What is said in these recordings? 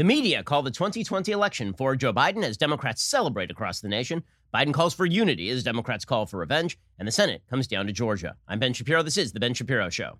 The media call the 2020 election for Joe Biden as Democrats celebrate across the nation. Biden calls for unity as Democrats call for revenge, and the Senate comes down to Georgia. I'm Ben Shapiro. This is The Ben Shapiro Show.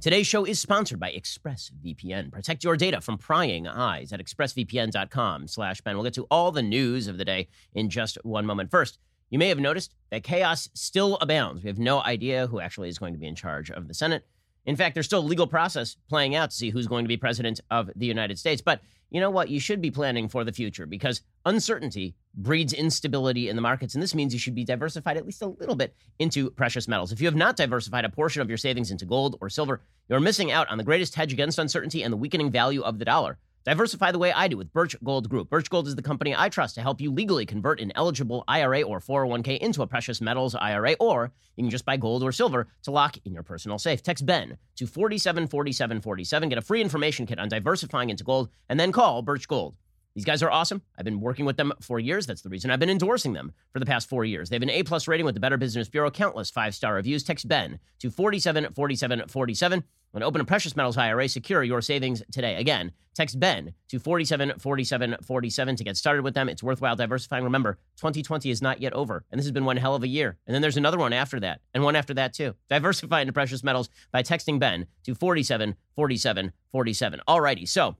Today's show is sponsored by ExpressVPN. Protect your data from prying eyes at expressvpn.com slash Ben. We'll get to all the news of the day in just one moment. First, you may have noticed that chaos still abounds. We have no idea who actually is going to be in charge of the Senate. In fact, there's still a legal process playing out to see who's going to be president of the United States. But you know what? You should be planning for the future because uncertainty breeds instability in the markets. And this means you should be diversified at least a little bit into precious metals. If you have not diversified a portion of your savings into gold or silver, you're missing out on the greatest hedge against uncertainty and the weakening value of the dollar. Diversify the way I do with Birch Gold Group. Birch Gold is the company I trust to help you legally convert an eligible IRA or 401k into a precious metals IRA, or you can just buy gold or silver to lock in your personal safe. Text Ben to 474747. Get a free information kit on diversifying into gold, and then call Birch Gold. These guys are awesome. I've been working with them for years. That's the reason I've been endorsing them for the past four years. They have an A plus rating with the Better Business Bureau, countless five star reviews. Text Ben to 474747 When open a precious metals IRA. Secure your savings today. Again, text Ben to 474747 to get started with them. It's worthwhile diversifying. Remember, 2020 is not yet over, and this has been one hell of a year. And then there's another one after that, and one after that too. Diversify into precious metals by texting Ben to 474747. Alrighty, so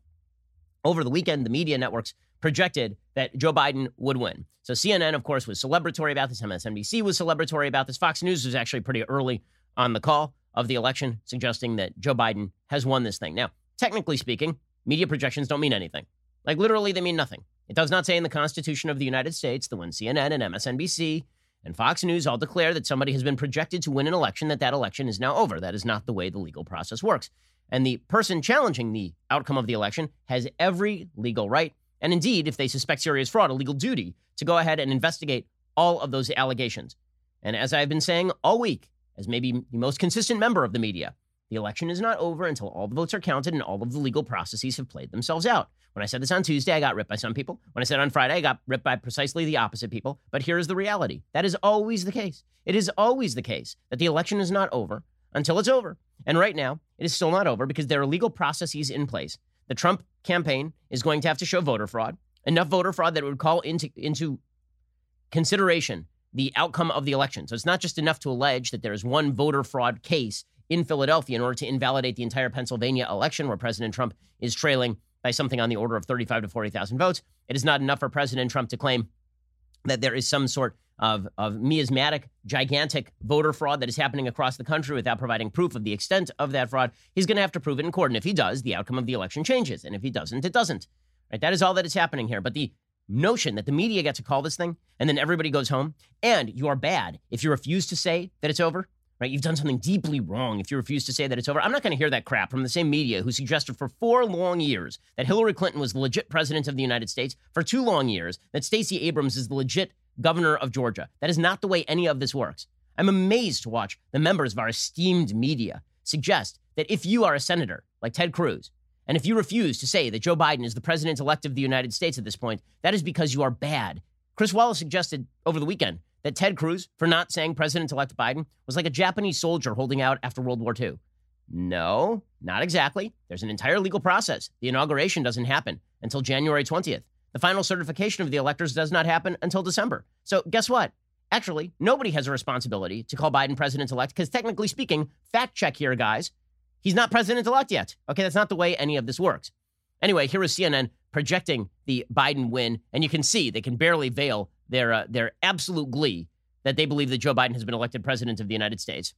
over the weekend, the media networks projected that Joe Biden would win. So CNN, of course, was celebratory about this. MSNBC was celebratory about this. Fox News was actually pretty early on the call of the election, suggesting that Joe Biden has won this thing. Now, technically speaking, media projections don't mean anything. Like literally, they mean nothing. It does not say in the Constitution of the United States that when CNN and MSNBC and Fox News all declare that somebody has been projected to win an election, that that election is now over. That is not the way the legal process works. And the person challenging the outcome of the election has every legal right, and indeed, if they suspect serious fraud, a legal duty to go ahead and investigate all of those allegations. And as I've been saying all week, as maybe the most consistent member of the media, the election is not over until all the votes are counted and all of the legal processes have played themselves out. When I said this on Tuesday, I got ripped by some people. When I said on Friday, I got ripped by precisely the opposite people. But here is the reality that is always the case. It is always the case that the election is not over until it's over. And right now, it is still not over because there are legal processes in place. The Trump campaign is going to have to show voter fraud, enough voter fraud that would call into, into consideration the outcome of the election. So it's not just enough to allege that there is one voter fraud case in Philadelphia in order to invalidate the entire Pennsylvania election where President Trump is trailing by something on the order of 35 to 40,000 votes. It is not enough for President Trump to claim that there is some sort of, of miasmatic, gigantic voter fraud that is happening across the country without providing proof of the extent of that fraud. He's going to have to prove it in court. And if he does, the outcome of the election changes. And if he doesn't, it doesn't. Right? That is all that is happening here. But the notion that the media gets to call this thing and then everybody goes home and you are bad if you refuse to say that it's over right? You've done something deeply wrong if you refuse to say that it's over. I'm not going to hear that crap from the same media who suggested for four long years that hillary clinton was the legit president of the united states for two long years that stacey abrams is the legit governor of georgia. That is not the way any of this works. I'm amazed to watch the members of our esteemed media suggest that if you are a senator like ted cruz and if you refuse to say that Joe Biden is the president elect of the United States at this point, that is because you are bad. Chris Wallace suggested over the weekend that Ted Cruz, for not saying President elect Biden, was like a Japanese soldier holding out after World War II. No, not exactly. There's an entire legal process. The inauguration doesn't happen until January 20th. The final certification of the electors does not happen until December. So, guess what? Actually, nobody has a responsibility to call Biden president elect because, technically speaking, fact check here, guys. He's not president elect yet. Okay, that's not the way any of this works. Anyway, here is CNN projecting the Biden win, and you can see they can barely veil their uh, their absolute glee that they believe that Joe Biden has been elected president of the United States.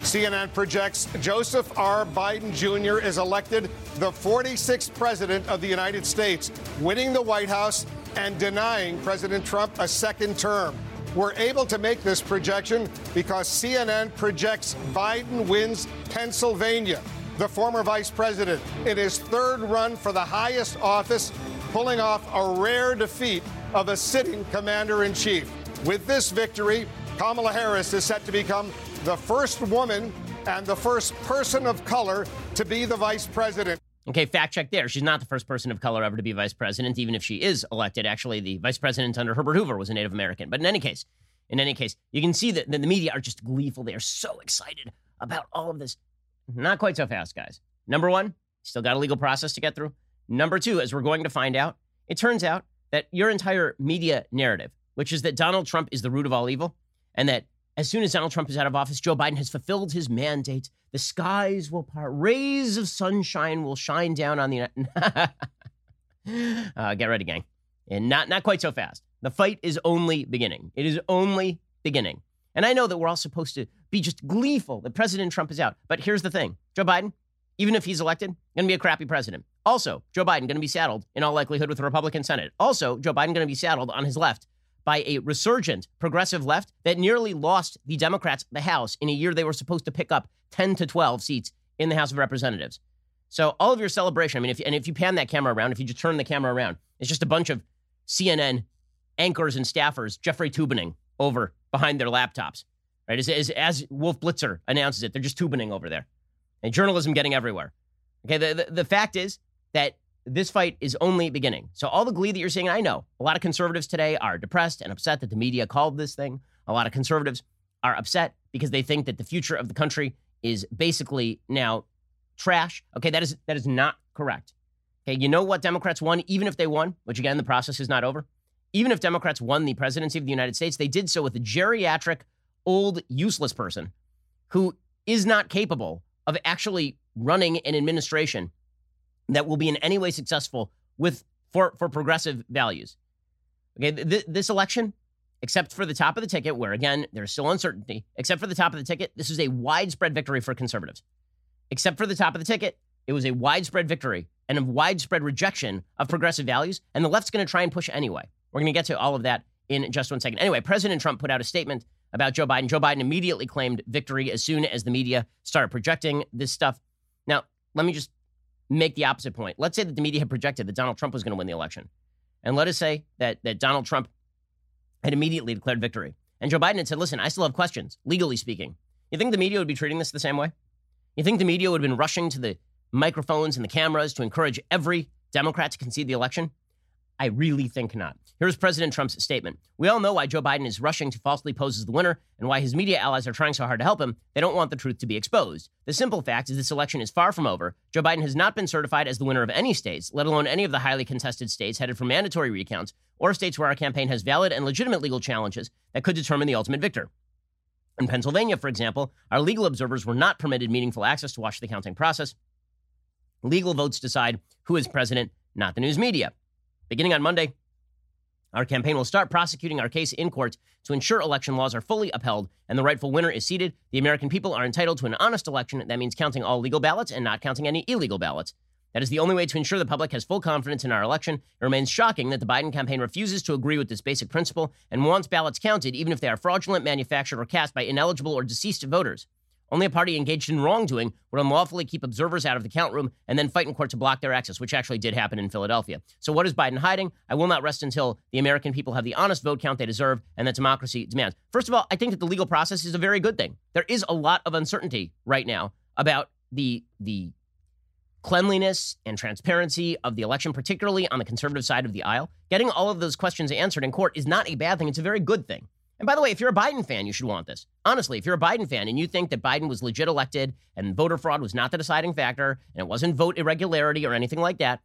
CNN projects Joseph R. Biden Jr. is elected the 46th president of the United States, winning the White House and denying President Trump a second term. We're able to make this projection because CNN projects Biden wins Pennsylvania, the former vice president, in his third run for the highest office, pulling off a rare defeat of a sitting commander in chief. With this victory, Kamala Harris is set to become the first woman and the first person of color to be the vice president. Okay, fact check there. She's not the first person of color ever to be vice president, even if she is elected. Actually, the vice president under Herbert Hoover was a Native American. But in any case, in any case, you can see that the media are just gleeful. They are so excited about all of this. Not quite so fast, guys. Number one, still got a legal process to get through. Number two, as we're going to find out, it turns out that your entire media narrative, which is that Donald Trump is the root of all evil, and that as soon as Donald Trump is out of office, Joe Biden has fulfilled his mandate. The skies will part, rays of sunshine will shine down on the. uh, get ready, gang. And not, not quite so fast. The fight is only beginning. It is only beginning. And I know that we're all supposed to be just gleeful that President Trump is out. But here's the thing Joe Biden, even if he's elected, going to be a crappy president. Also, Joe Biden going to be saddled in all likelihood with the Republican Senate. Also, Joe Biden going to be saddled on his left by a resurgent progressive left that nearly lost the Democrats the House in a year they were supposed to pick up 10 to 12 seats in the House of Representatives. So all of your celebration, I mean, if and if you pan that camera around, if you just turn the camera around, it's just a bunch of CNN anchors and staffers, Jeffrey Toobining over behind their laptops, right? As, as, as Wolf Blitzer announces it, they're just toobining over there. And journalism getting everywhere. Okay, the, the, the fact is that this fight is only beginning. So all the glee that you're seeing, I know a lot of conservatives today are depressed and upset that the media called this thing. A lot of conservatives are upset because they think that the future of the country is basically now trash. Okay, that is that is not correct. Okay, you know what Democrats won, even if they won, which again the process is not over. Even if Democrats won the presidency of the United States, they did so with a geriatric, old, useless person who is not capable of actually running an administration that will be in any way successful with for, for progressive values. Okay, th- this election, except for the top of the ticket, where again, there's still uncertainty, except for the top of the ticket, this is a widespread victory for conservatives. Except for the top of the ticket, it was a widespread victory and a widespread rejection of progressive values, and the left's going to try and push anyway. We're going to get to all of that in just one second. Anyway, President Trump put out a statement about Joe Biden. Joe Biden immediately claimed victory as soon as the media started projecting this stuff. Now, let me just make the opposite point. Let's say that the media had projected that Donald Trump was going to win the election. And let us say that, that Donald Trump had immediately declared victory. And Joe Biden had said, listen, I still have questions, legally speaking. You think the media would be treating this the same way? You think the media would have been rushing to the microphones and the cameras to encourage every Democrat to concede the election? I really think not. Here's President Trump's statement. We all know why Joe Biden is rushing to falsely pose as the winner and why his media allies are trying so hard to help him. They don't want the truth to be exposed. The simple fact is this election is far from over. Joe Biden has not been certified as the winner of any states, let alone any of the highly contested states headed for mandatory recounts or states where our campaign has valid and legitimate legal challenges that could determine the ultimate victor. In Pennsylvania, for example, our legal observers were not permitted meaningful access to watch the counting process. Legal votes decide who is president, not the news media. Beginning on Monday, our campaign will start prosecuting our case in court to ensure election laws are fully upheld and the rightful winner is seated. The American people are entitled to an honest election. That means counting all legal ballots and not counting any illegal ballots. That is the only way to ensure the public has full confidence in our election. It remains shocking that the Biden campaign refuses to agree with this basic principle and wants ballots counted even if they are fraudulent, manufactured, or cast by ineligible or deceased voters. Only a party engaged in wrongdoing would unlawfully keep observers out of the count room and then fight in court to block their access, which actually did happen in Philadelphia. So, what is Biden hiding? I will not rest until the American people have the honest vote count they deserve and that democracy demands. First of all, I think that the legal process is a very good thing. There is a lot of uncertainty right now about the the cleanliness and transparency of the election, particularly on the conservative side of the aisle. Getting all of those questions answered in court is not a bad thing. It's a very good thing. And by the way, if you're a Biden fan, you should want this. Honestly, if you're a Biden fan and you think that Biden was legit elected and voter fraud was not the deciding factor and it wasn't vote irregularity or anything like that,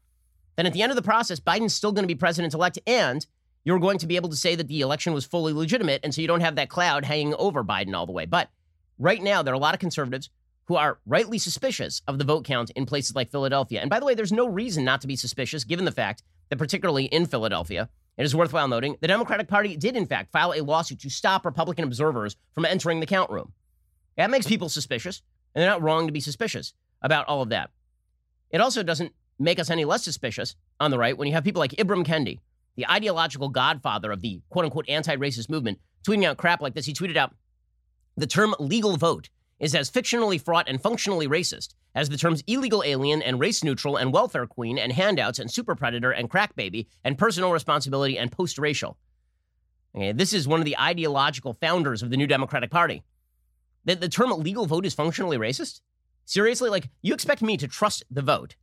then at the end of the process, Biden's still going to be president elect and you're going to be able to say that the election was fully legitimate. And so you don't have that cloud hanging over Biden all the way. But right now, there are a lot of conservatives who are rightly suspicious of the vote count in places like Philadelphia. And by the way, there's no reason not to be suspicious given the fact that, particularly in Philadelphia, it is worthwhile noting the Democratic Party did, in fact, file a lawsuit to stop Republican observers from entering the count room. That makes people suspicious, and they're not wrong to be suspicious about all of that. It also doesn't make us any less suspicious on the right when you have people like Ibram Kendi, the ideological godfather of the quote unquote anti racist movement, tweeting out crap like this. He tweeted out the term legal vote is as fictionally fraught and functionally racist as the terms illegal alien and race neutral and welfare queen and handouts and super predator and crack baby and personal responsibility and post racial. Okay, this is one of the ideological founders of the New Democratic Party. That the term legal vote is functionally racist? Seriously, like you expect me to trust the vote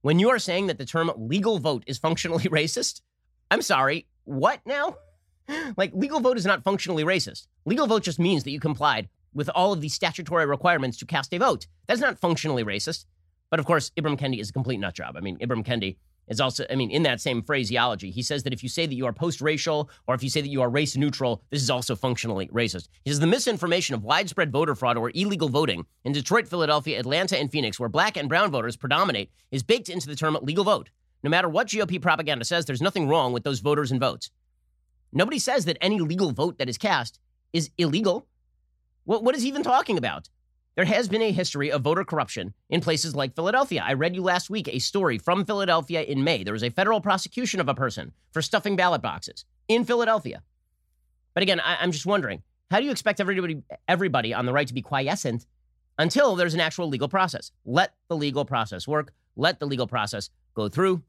when you are saying that the term legal vote is functionally racist? I'm sorry, what now? like legal vote is not functionally racist. Legal vote just means that you complied with all of these statutory requirements to cast a vote. That's not functionally racist. But of course, Ibram Kendi is a complete nut job. I mean, Ibram Kendi is also, I mean, in that same phraseology, he says that if you say that you are post racial or if you say that you are race neutral, this is also functionally racist. He says the misinformation of widespread voter fraud or illegal voting in Detroit, Philadelphia, Atlanta, and Phoenix, where black and brown voters predominate, is baked into the term legal vote. No matter what GOP propaganda says, there's nothing wrong with those voters and votes. Nobody says that any legal vote that is cast is illegal. What, what is he even talking about? There has been a history of voter corruption in places like Philadelphia. I read you last week a story from Philadelphia in May. There was a federal prosecution of a person for stuffing ballot boxes in Philadelphia. But again, I, am just wondering how do you expect everybody, everybody on the right to be quiescent until there's an actual legal process? Let the legal process work, let the legal process go through.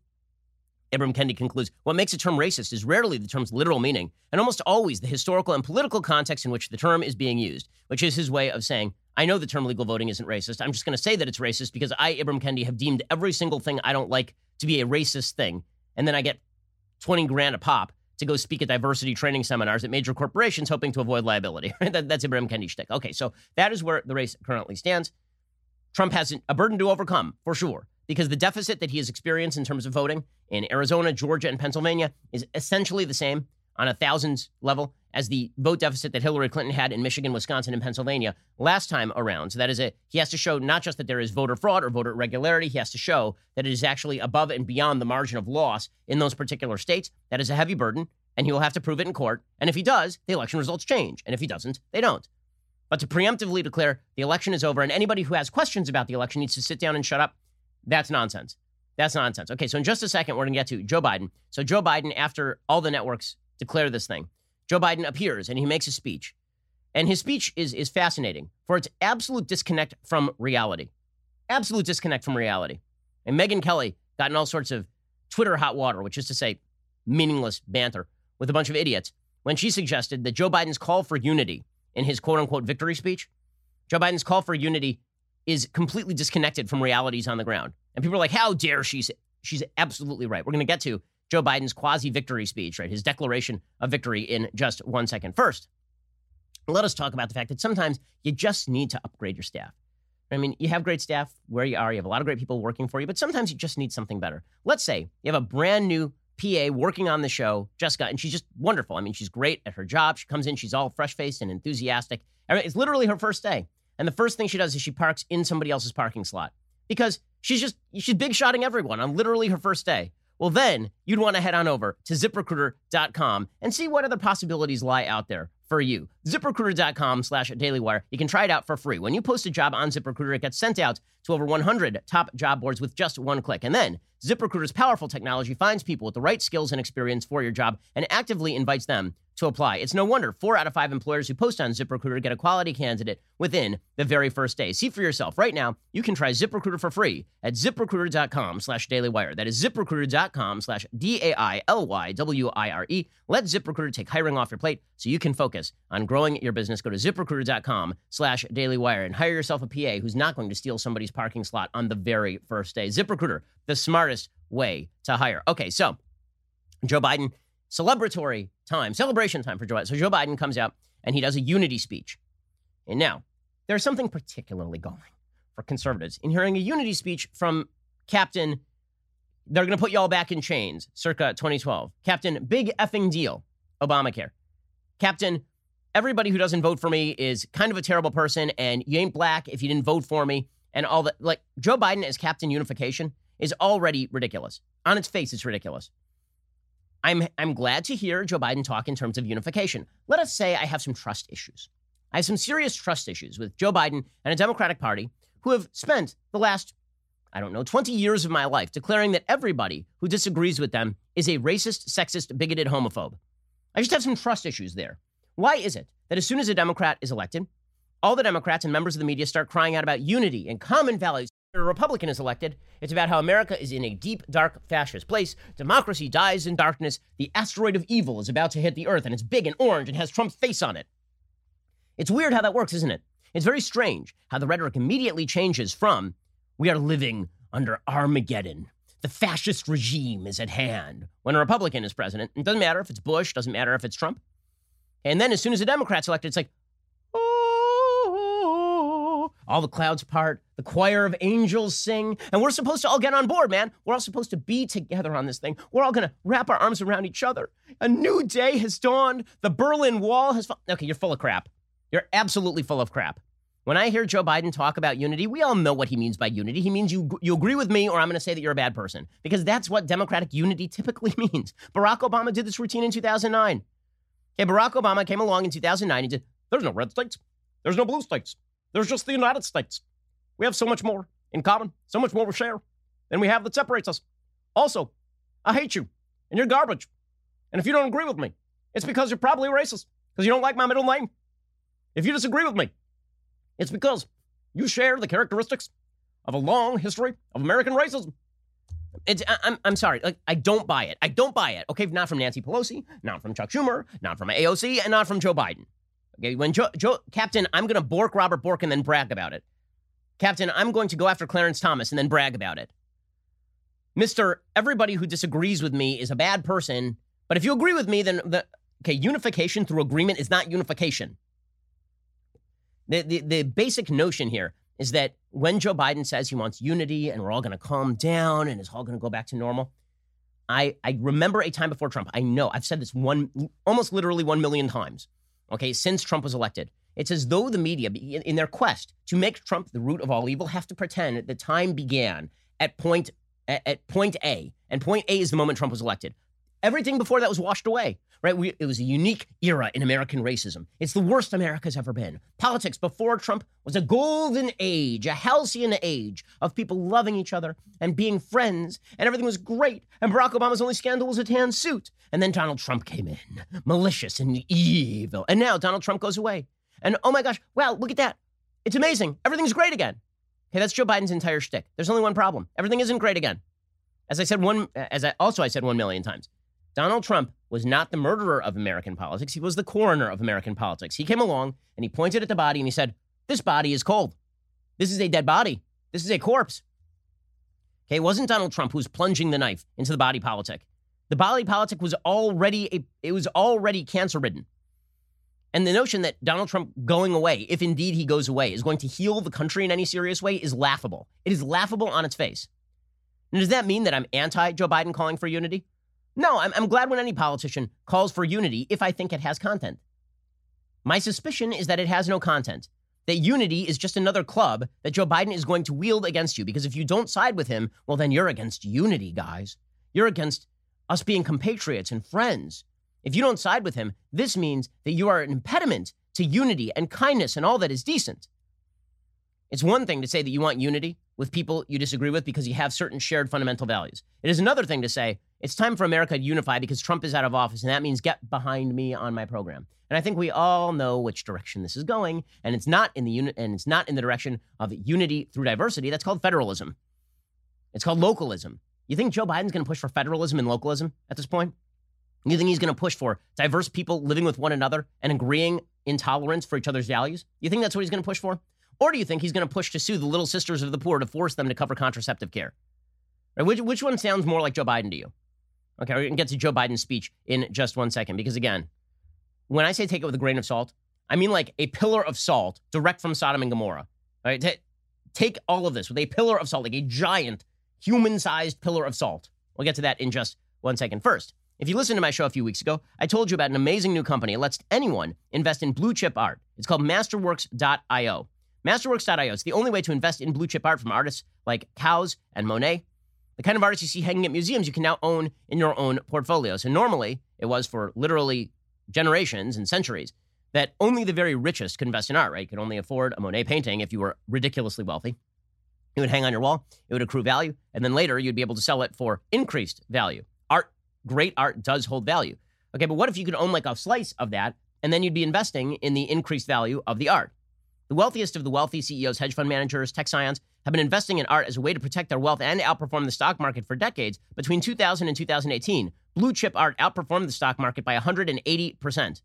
Ibram Kendi concludes What makes a term racist is rarely the term's literal meaning, and almost always the historical and political context in which the term is being used, which is his way of saying, I know the term legal voting isn't racist. I'm just going to say that it's racist because I, Ibram Kendi, have deemed every single thing I don't like to be a racist thing. And then I get 20 grand a pop to go speak at diversity training seminars at major corporations hoping to avoid liability. that, that's Ibram Kendi's shtick. Okay, so that is where the race currently stands. Trump has a burden to overcome, for sure because the deficit that he has experienced in terms of voting in Arizona, Georgia, and Pennsylvania is essentially the same on a thousands level as the vote deficit that Hillary Clinton had in Michigan, Wisconsin, and Pennsylvania last time around. So that is a He has to show not just that there is voter fraud or voter irregularity, he has to show that it is actually above and beyond the margin of loss in those particular states. That is a heavy burden, and he will have to prove it in court. And if he does, the election results change. And if he doesn't, they don't. But to preemptively declare the election is over and anybody who has questions about the election needs to sit down and shut up that's nonsense. That's nonsense. Okay, so in just a second, we're going to get to Joe Biden. So, Joe Biden, after all the networks declare this thing, Joe Biden appears and he makes a speech. And his speech is, is fascinating for its absolute disconnect from reality. Absolute disconnect from reality. And Megyn Kelly got in all sorts of Twitter hot water, which is to say, meaningless banter with a bunch of idiots, when she suggested that Joe Biden's call for unity in his quote unquote victory speech, Joe Biden's call for unity is completely disconnected from realities on the ground. And people are like, how dare she? She's absolutely right. We're going to get to Joe Biden's quasi victory speech, right? His declaration of victory in just one second. First, let us talk about the fact that sometimes you just need to upgrade your staff. I mean, you have great staff where you are, you have a lot of great people working for you, but sometimes you just need something better. Let's say you have a brand new PA working on the show, Jessica, and she's just wonderful. I mean, she's great at her job. She comes in, she's all fresh faced and enthusiastic. It's literally her first day. And the first thing she does is she parks in somebody else's parking slot because she's just, she's big shotting everyone on literally her first day. Well, then you'd want to head on over to ziprecruiter.com and see what other possibilities lie out there for you. ZipRecruiter.com slash dailywire. You can try it out for free. When you post a job on ZipRecruiter, it gets sent out to over 100 top job boards with just one click. And then ZipRecruiter's powerful technology finds people with the right skills and experience for your job and actively invites them to apply. It's no wonder four out of five employers who post on ZipRecruiter get a quality candidate within the very first day. See for yourself. Right now, you can try ZipRecruiter for free at ziprecruiter.com slash dailywire. That is ziprecruiter.com slash D-A-I-L-Y-W-I-R-E. Let ZipRecruiter take hiring off your plate so you can focus on growing your business. Go to ziprecruiter.com slash dailywire and hire yourself a PA who's not going to steal somebody's parking slot on the very first day. ZipRecruiter, the smartest way to hire. Okay, so Joe Biden celebratory time, celebration time for Joe Biden. So Joe Biden comes out and he does a unity speech. And now, there's something particularly galling for conservatives in hearing a unity speech from Captain, they're going to put you all back in chains, circa 2012. Captain, big effing deal, Obamacare. Captain, everybody who doesn't vote for me is kind of a terrible person, and you ain't black if you didn't vote for me, and all that. Like, Joe Biden as Captain Unification is already ridiculous. On its face, it's ridiculous. I'm, I'm glad to hear Joe Biden talk in terms of unification. Let us say I have some trust issues. I have some serious trust issues with Joe Biden and a Democratic Party who have spent the last, I don't know, 20 years of my life declaring that everybody who disagrees with them is a racist, sexist, bigoted homophobe. I just have some trust issues there. Why is it that as soon as a Democrat is elected, all the Democrats and members of the media start crying out about unity and common values a Republican is elected, it's about how America is in a deep, dark, fascist place. Democracy dies in darkness. The asteroid of evil is about to hit the earth, and it's big and orange and has Trump's face on it. It's weird how that works, isn't it? It's very strange how the rhetoric immediately changes from, we are living under Armageddon. The fascist regime is at hand. When a Republican is president, it doesn't matter if it's Bush, doesn't matter if it's Trump. And then as soon as a Democrat's elected, it's like, all the clouds part, the choir of angels sing, and we're supposed to all get on board, man. We're all supposed to be together on this thing. We're all going to wrap our arms around each other. A new day has dawned. The Berlin Wall has fallen. Okay, you're full of crap. You're absolutely full of crap. When I hear Joe Biden talk about unity, we all know what he means by unity. He means you you agree with me or I'm going to say that you're a bad person because that's what democratic unity typically means. Barack Obama did this routine in 2009. Okay, Barack Obama came along in 2009 and did there's no red states. There's no blue states. There's just the United States. We have so much more in common, so much more we share than we have that separates us. Also, I hate you and you're garbage. And if you don't agree with me, it's because you're probably racist because you don't like my middle name. If you disagree with me, it's because you share the characteristics of a long history of American racism. It's, I, I'm, I'm sorry. Like, I don't buy it. I don't buy it. Okay, not from Nancy Pelosi, not from Chuck Schumer, not from AOC, and not from Joe Biden. Okay, when Joe, Joe Captain, I'm going to bork Robert Bork and then brag about it. Captain, I'm going to go after Clarence Thomas and then brag about it. Mister, everybody who disagrees with me is a bad person. But if you agree with me, then the okay, unification through agreement is not unification. The, the, the basic notion here is that when Joe Biden says he wants unity and we're all going to calm down and it's all going to go back to normal, I, I remember a time before Trump. I know I've said this one, almost literally one million times okay, since Trump was elected. It's as though the media, in their quest to make Trump the root of all evil, have to pretend that the time began at point at point A, and point A is the moment Trump was elected. Everything before that was washed away, right? We, it was a unique era in American racism. It's the worst America's ever been. Politics before Trump was a golden age, a halcyon age of people loving each other and being friends, and everything was great. And Barack Obama's only scandal was a tan suit. And then Donald Trump came in, malicious and evil. And now Donald Trump goes away. And oh my gosh, wow, look at that. It's amazing. Everything's great again. Okay, that's Joe Biden's entire shtick. There's only one problem. Everything isn't great again. As I said one, as I also I said one million times. Donald Trump was not the murderer of American politics. He was the coroner of American politics. He came along and he pointed at the body and he said, This body is cold. This is a dead body. This is a corpse. Okay, it wasn't Donald Trump who was plunging the knife into the body politic. The body politic was already a, it was already cancer ridden. And the notion that Donald Trump going away, if indeed he goes away, is going to heal the country in any serious way is laughable. It is laughable on its face. And does that mean that I'm anti Joe Biden calling for unity? No, I'm, I'm glad when any politician calls for unity if I think it has content. My suspicion is that it has no content. That unity is just another club that Joe Biden is going to wield against you. Because if you don't side with him, well, then you're against unity, guys. You're against us being compatriots and friends. If you don't side with him, this means that you are an impediment to unity and kindness and all that is decent. It's one thing to say that you want unity with people you disagree with because you have certain shared fundamental values. It is another thing to say it's time for America to unify because Trump is out of office, and that means get behind me on my program. And I think we all know which direction this is going, and it's not in the uni- and it's not in the direction of unity through diversity. That's called federalism. It's called localism. You think Joe Biden's going to push for federalism and localism at this point? You think he's going to push for diverse people living with one another and agreeing in tolerance for each other's values? You think that's what he's going to push for? Or do you think he's going to push to sue the little sisters of the poor to force them to cover contraceptive care? Right? Which, which one sounds more like Joe Biden to you? Okay, we're going to get to Joe Biden's speech in just one second because, again, when I say take it with a grain of salt, I mean like a pillar of salt direct from Sodom and Gomorrah. All right, take all of this with a pillar of salt, like a giant human sized pillar of salt. We'll get to that in just one second. First, if you listened to my show a few weeks ago, I told you about an amazing new company. It lets anyone invest in blue chip art. It's called Masterworks.io. Masterworks.io is the only way to invest in blue chip art from artists like Kaws and Monet. The kind of artists you see hanging at museums, you can now own in your own portfolios. And normally, it was for literally generations and centuries that only the very richest could invest in art, right? You could only afford a Monet painting if you were ridiculously wealthy. It would hang on your wall, it would accrue value, and then later you'd be able to sell it for increased value. Art, great art does hold value. Okay, but what if you could own like a slice of that, and then you'd be investing in the increased value of the art? The wealthiest of the wealthy CEOs, hedge fund managers, tech scions have been investing in art as a way to protect their wealth and outperform the stock market for decades. Between 2000 and 2018, blue chip art outperformed the stock market by 180%.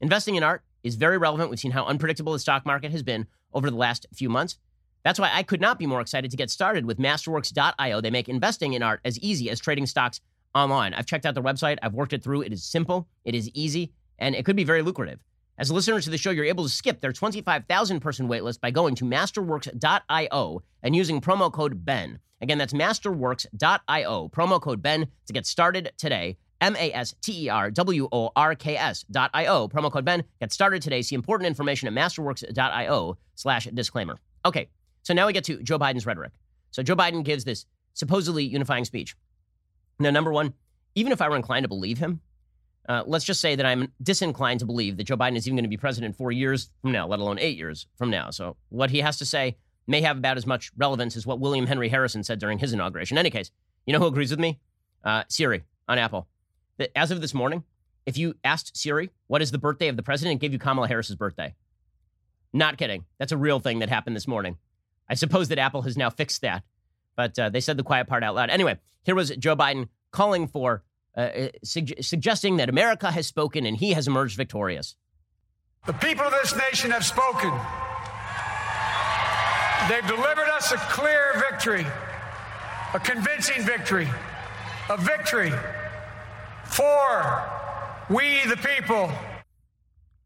Investing in art is very relevant. We've seen how unpredictable the stock market has been over the last few months. That's why I could not be more excited to get started with Masterworks.io. They make investing in art as easy as trading stocks online. I've checked out their website, I've worked it through. It is simple, it is easy, and it could be very lucrative. As listeners to the show, you're able to skip their 25,000 person waitlist by going to masterworks.io and using promo code BEN. Again, that's masterworks.io, promo code BEN to get started today. M A S T E R W O R K S dot I O, promo code BEN. Get started today. See important information at masterworks.io slash disclaimer. Okay, so now we get to Joe Biden's rhetoric. So Joe Biden gives this supposedly unifying speech. Now, number one, even if I were inclined to believe him, uh, let's just say that I'm disinclined to believe that Joe Biden is even going to be president four years from now, let alone eight years from now. So what he has to say may have about as much relevance as what William Henry Harrison said during his inauguration. In any case, you know who agrees with me? Uh, Siri on Apple. That as of this morning, if you asked Siri what is the birthday of the president, it gave you Kamala Harris's birthday. Not kidding. That's a real thing that happened this morning. I suppose that Apple has now fixed that, but uh, they said the quiet part out loud. Anyway, here was Joe Biden calling for, uh, uh suggesting that America has spoken and he has emerged victorious. The people of this nation have spoken. They've delivered us a clear victory, a convincing victory, a victory for we the people.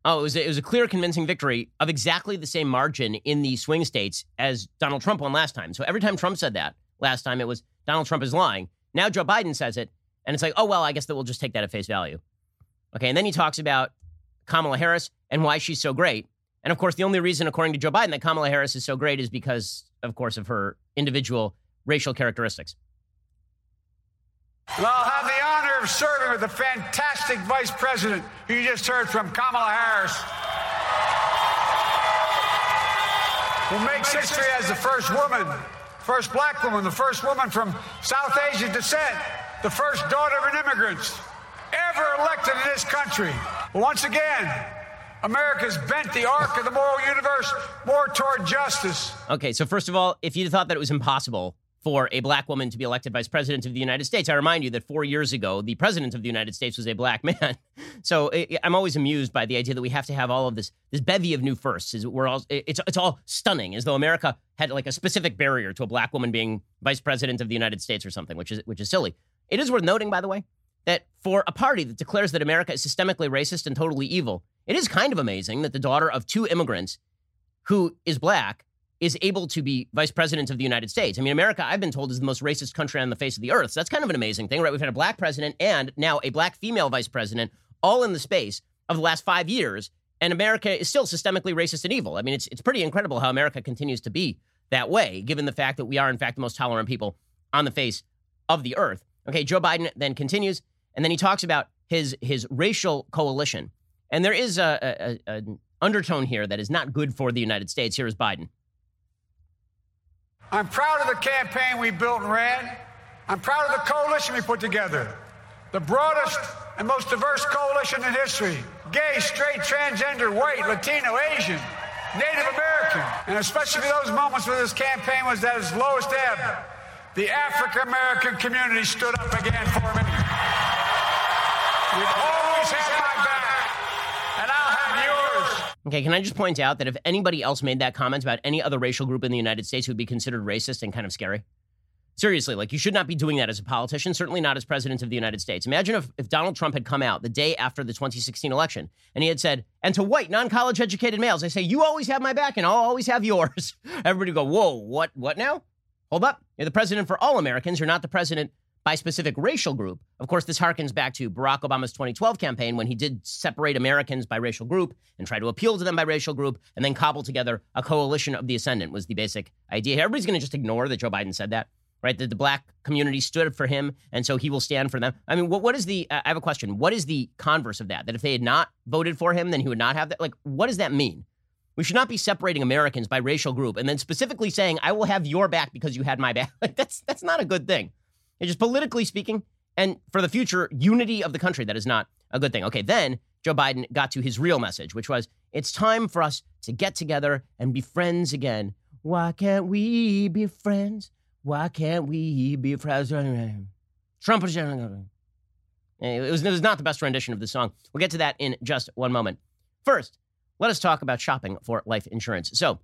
Oh, it was, a, it was a clear, convincing victory of exactly the same margin in the swing states as Donald Trump won last time. So every time Trump said that last time, it was Donald Trump is lying. Now Joe Biden says it, and it's like, oh, well, I guess that we'll just take that at face value. Okay, and then he talks about Kamala Harris and why she's so great. And of course, the only reason, according to Joe Biden, that Kamala Harris is so great is because, of course, of her individual racial characteristics. Well, I'll have the honor of serving with the fantastic vice president who you just heard from, Kamala Harris, who makes history as the first woman, first black woman, the first woman from South Asian descent, the first daughter of an immigrant ever elected in this country. Once again, America's bent the arc of the moral universe more toward justice. Okay, so first of all, if you thought that it was impossible for a black woman to be elected vice president of the United States. I remind you that four years ago, the president of the United States was a black man. so I'm always amused by the idea that we have to have all of this this bevy of new firsts. Is we're all it's it's all stunning, as though America had like a specific barrier to a black woman being vice president of the United States or something, which is which is silly. It is worth noting, by the way, that for a party that declares that America is systemically racist and totally evil, it is kind of amazing that the daughter of two immigrants who is black is able to be vice president of the United States. I mean, America, I've been told, is the most racist country on the face of the earth. So that's kind of an amazing thing, right? We've had a black president and now a black female vice president all in the space of the last five years. And America is still systemically racist and evil. I mean, it's, it's pretty incredible how America continues to be that way, given the fact that we are, in fact, the most tolerant people on the face of the earth. Okay, Joe Biden then continues, and then he talks about his, his racial coalition. And there is a, a, a, an undertone here that is not good for the United States. Here is Biden. I'm proud of the campaign we built and ran. I'm proud of the coalition we put together. The broadest and most diverse coalition in history. Gay, straight, transgender, white, Latino, Asian, Native American. And especially for those moments where this campaign was at its lowest ebb, the African American community stood up again for me. You've always had my back, and I'll have yours. Okay, can I just point out that if anybody else made that comment about any other racial group in the United States, it would be considered racist and kind of scary? Seriously, like you should not be doing that as a politician, certainly not as president of the United States. Imagine if, if Donald Trump had come out the day after the 2016 election and he had said, and to white, non college educated males, I say, you always have my back and I'll always have yours. Everybody go, whoa, what, what now? Hold up. You're the president for all Americans. You're not the president by specific racial group. Of course, this harkens back to Barack Obama's 2012 campaign when he did separate Americans by racial group and try to appeal to them by racial group and then cobble together a coalition of the ascendant was the basic idea. Everybody's going to just ignore that Joe Biden said that, right? That the black community stood for him and so he will stand for them. I mean, what, what is the, uh, I have a question. What is the converse of that? That if they had not voted for him, then he would not have that? Like, what does that mean? We should not be separating Americans by racial group and then specifically saying, I will have your back because you had my back. Like, that's, that's not a good thing. It's just politically speaking, and for the future unity of the country, that is not a good thing. Okay, then Joe Biden got to his real message, which was it's time for us to get together and be friends again. Why can't we be friends? Why can't we be friends? Trump is. It was, it was not the best rendition of the song. We'll get to that in just one moment. First, let us talk about shopping for life insurance. So,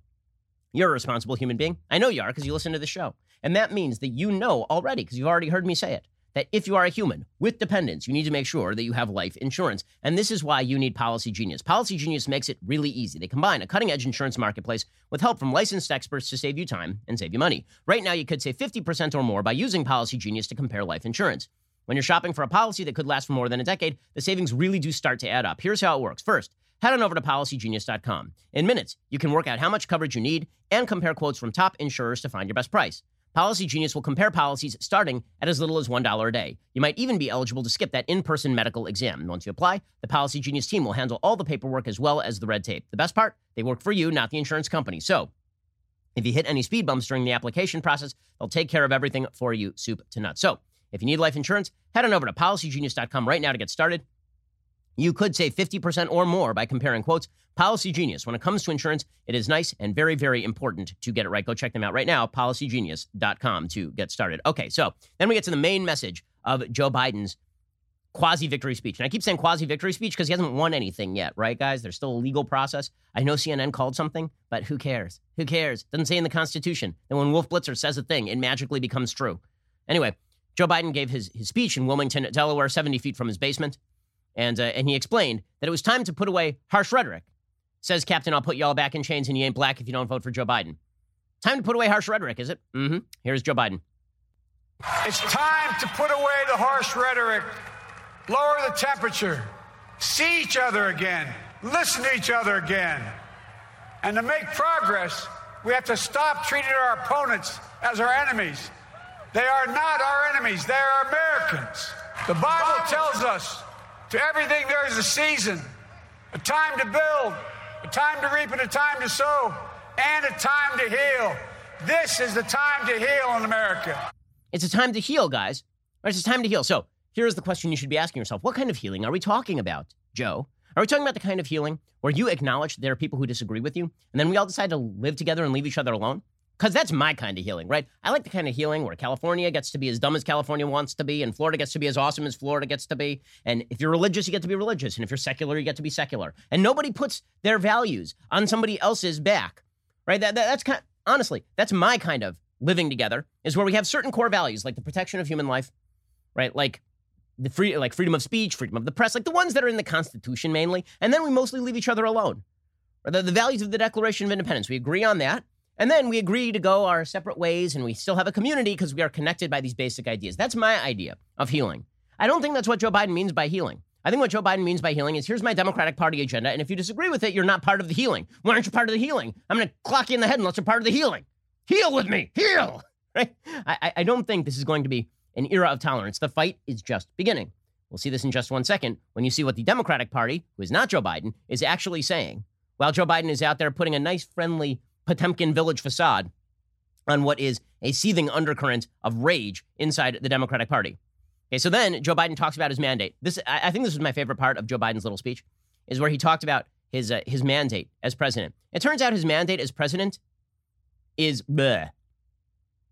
you're a responsible human being. I know you are because you listen to the show. And that means that you know already, because you've already heard me say it, that if you are a human with dependents, you need to make sure that you have life insurance. And this is why you need Policy Genius. Policy Genius makes it really easy. They combine a cutting edge insurance marketplace with help from licensed experts to save you time and save you money. Right now, you could save 50% or more by using Policy Genius to compare life insurance. When you're shopping for a policy that could last for more than a decade, the savings really do start to add up. Here's how it works. First, head on over to policygenius.com. In minutes, you can work out how much coverage you need and compare quotes from top insurers to find your best price. Policy Genius will compare policies starting at as little as $1 a day. You might even be eligible to skip that in person medical exam. Once you apply, the Policy Genius team will handle all the paperwork as well as the red tape. The best part, they work for you, not the insurance company. So, if you hit any speed bumps during the application process, they'll take care of everything for you, soup to nuts. So, if you need life insurance, head on over to policygenius.com right now to get started. You could save 50% or more by comparing quotes. Policy Genius. When it comes to insurance, it is nice and very, very important to get it right. Go check them out right now, policygenius.com to get started. Okay, so then we get to the main message of Joe Biden's quasi victory speech. And I keep saying quasi victory speech because he hasn't won anything yet, right, guys? There's still a legal process. I know CNN called something, but who cares? Who cares? Doesn't say in the Constitution. Then when Wolf Blitzer says a thing, it magically becomes true. Anyway, Joe Biden gave his, his speech in Wilmington, Delaware, 70 feet from his basement. And, uh, and he explained that it was time to put away harsh rhetoric. Says Captain, I'll put y'all back in chains and you ain't black if you don't vote for Joe Biden. Time to put away harsh rhetoric, is it? Mm-hmm. Here's Joe Biden. It's time to put away the harsh rhetoric, lower the temperature, see each other again, listen to each other again. And to make progress, we have to stop treating our opponents as our enemies. They are not our enemies, they are Americans. The Bible tells us to everything there is a season, a time to build, a time to reap, and a time to sow, and a time to heal. This is the time to heal in America. It's a time to heal, guys. It's a time to heal. So here's the question you should be asking yourself What kind of healing are we talking about, Joe? Are we talking about the kind of healing where you acknowledge there are people who disagree with you, and then we all decide to live together and leave each other alone? Because that's my kind of healing, right? I like the kind of healing where California gets to be as dumb as California wants to be, and Florida gets to be as awesome as Florida gets to be. And if you're religious, you get to be religious. And if you're secular, you get to be secular. And nobody puts their values on somebody else's back, right? That, that that's kind of, honestly, that's my kind of living together, is where we have certain core values, like the protection of human life, right? Like the free, like freedom of speech, freedom of the press, like the ones that are in the Constitution mainly. And then we mostly leave each other alone. The, the values of the Declaration of Independence, we agree on that. And then we agree to go our separate ways and we still have a community because we are connected by these basic ideas. That's my idea of healing. I don't think that's what Joe Biden means by healing. I think what Joe Biden means by healing is here's my Democratic Party agenda, and if you disagree with it, you're not part of the healing. Why aren't you part of the healing? I'm going to clock you in the head unless you're part of the healing. Heal with me, heal. Right? I, I don't think this is going to be an era of tolerance. The fight is just beginning. We'll see this in just one second when you see what the Democratic Party, who is not Joe Biden, is actually saying. While Joe Biden is out there putting a nice, friendly Potemkin village facade on what is a seething undercurrent of rage inside the Democratic Party. Okay, so then Joe Biden talks about his mandate. This, I think, this was my favorite part of Joe Biden's little speech, is where he talked about his uh, his mandate as president. It turns out his mandate as president is bleh.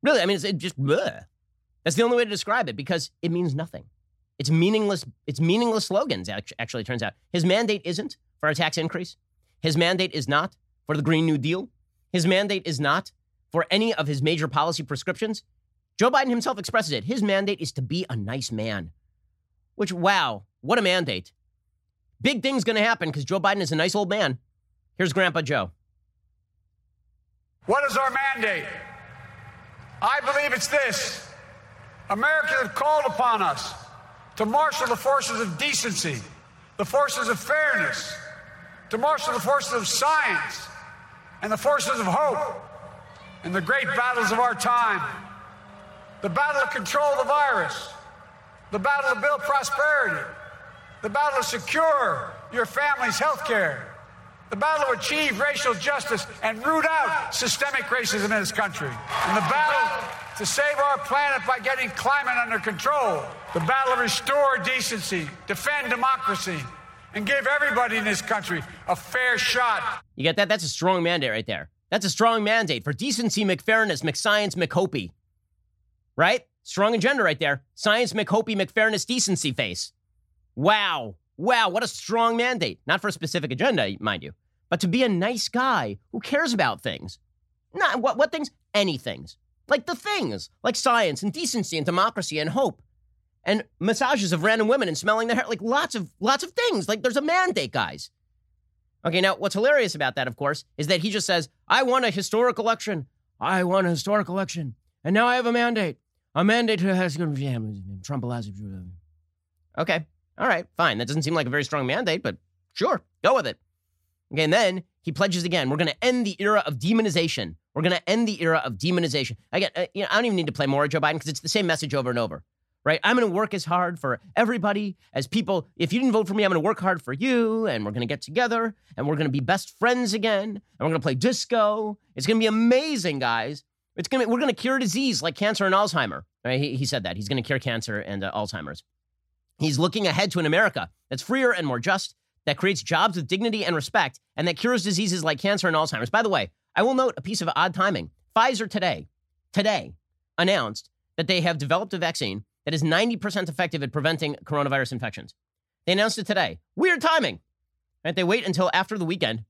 Really, I mean, it's just bleh. That's the only way to describe it because it means nothing. It's meaningless. It's meaningless slogans. Actually, turns out his mandate isn't for a tax increase. His mandate is not for the Green New Deal. His mandate is not for any of his major policy prescriptions. Joe Biden himself expresses it. His mandate is to be a nice man. Which, wow, what a mandate. Big things going to happen because Joe Biden is a nice old man. Here's Grandpa Joe. What is our mandate? I believe it's this America has called upon us to marshal the forces of decency, the forces of fairness, to marshal the forces of science, and the forces of hope in the great battles of our time. The battle to control the virus, the battle to build prosperity, the battle to secure your family's health care, the battle to achieve racial justice and root out systemic racism in this country, and the battle to save our planet by getting climate under control, the battle to restore decency, defend democracy, and give everybody in this country a fair shot. You get that? That's a strong mandate right there. That's a strong mandate for decency, McFairness, McScience, McHopey. Right? Strong agenda right there. Science, McHopey, McFairness, decency face. Wow. Wow, what a strong mandate. Not for a specific agenda, mind you, but to be a nice guy who cares about things. Not what, what things? Any things. Like the things, like science and decency and democracy and hope. And massages of random women and smelling their hair, like lots of lots of things. Like there's a mandate, guys. Okay, now what's hilarious about that, of course, is that he just says, "I won a historic election. I won a historic election, and now I have a mandate. A mandate to has Trump allows. Okay, all right, fine. That doesn't seem like a very strong mandate, but sure, go with it. Okay, and then he pledges again. We're going to end the era of demonization. We're going to end the era of demonization. Again, uh, you know, I don't even need to play more Joe Biden because it's the same message over and over right? I'm going to work as hard for everybody as people. If you didn't vote for me, I'm going to work hard for you, and we're going to get together, and we're going to be best friends again, and we're going to play disco. It's going to be amazing, guys. It's going to we're going to cure disease like cancer and Alzheimer. Right? He, he said that he's going to cure cancer and uh, Alzheimer's. He's looking ahead to an America that's freer and more just, that creates jobs with dignity and respect, and that cures diseases like cancer and Alzheimer's. By the way, I will note a piece of odd timing. Pfizer today, today, announced that they have developed a vaccine that is 90% effective at preventing coronavirus infections. They announced it today. Weird timing. Right? They wait until after the weekend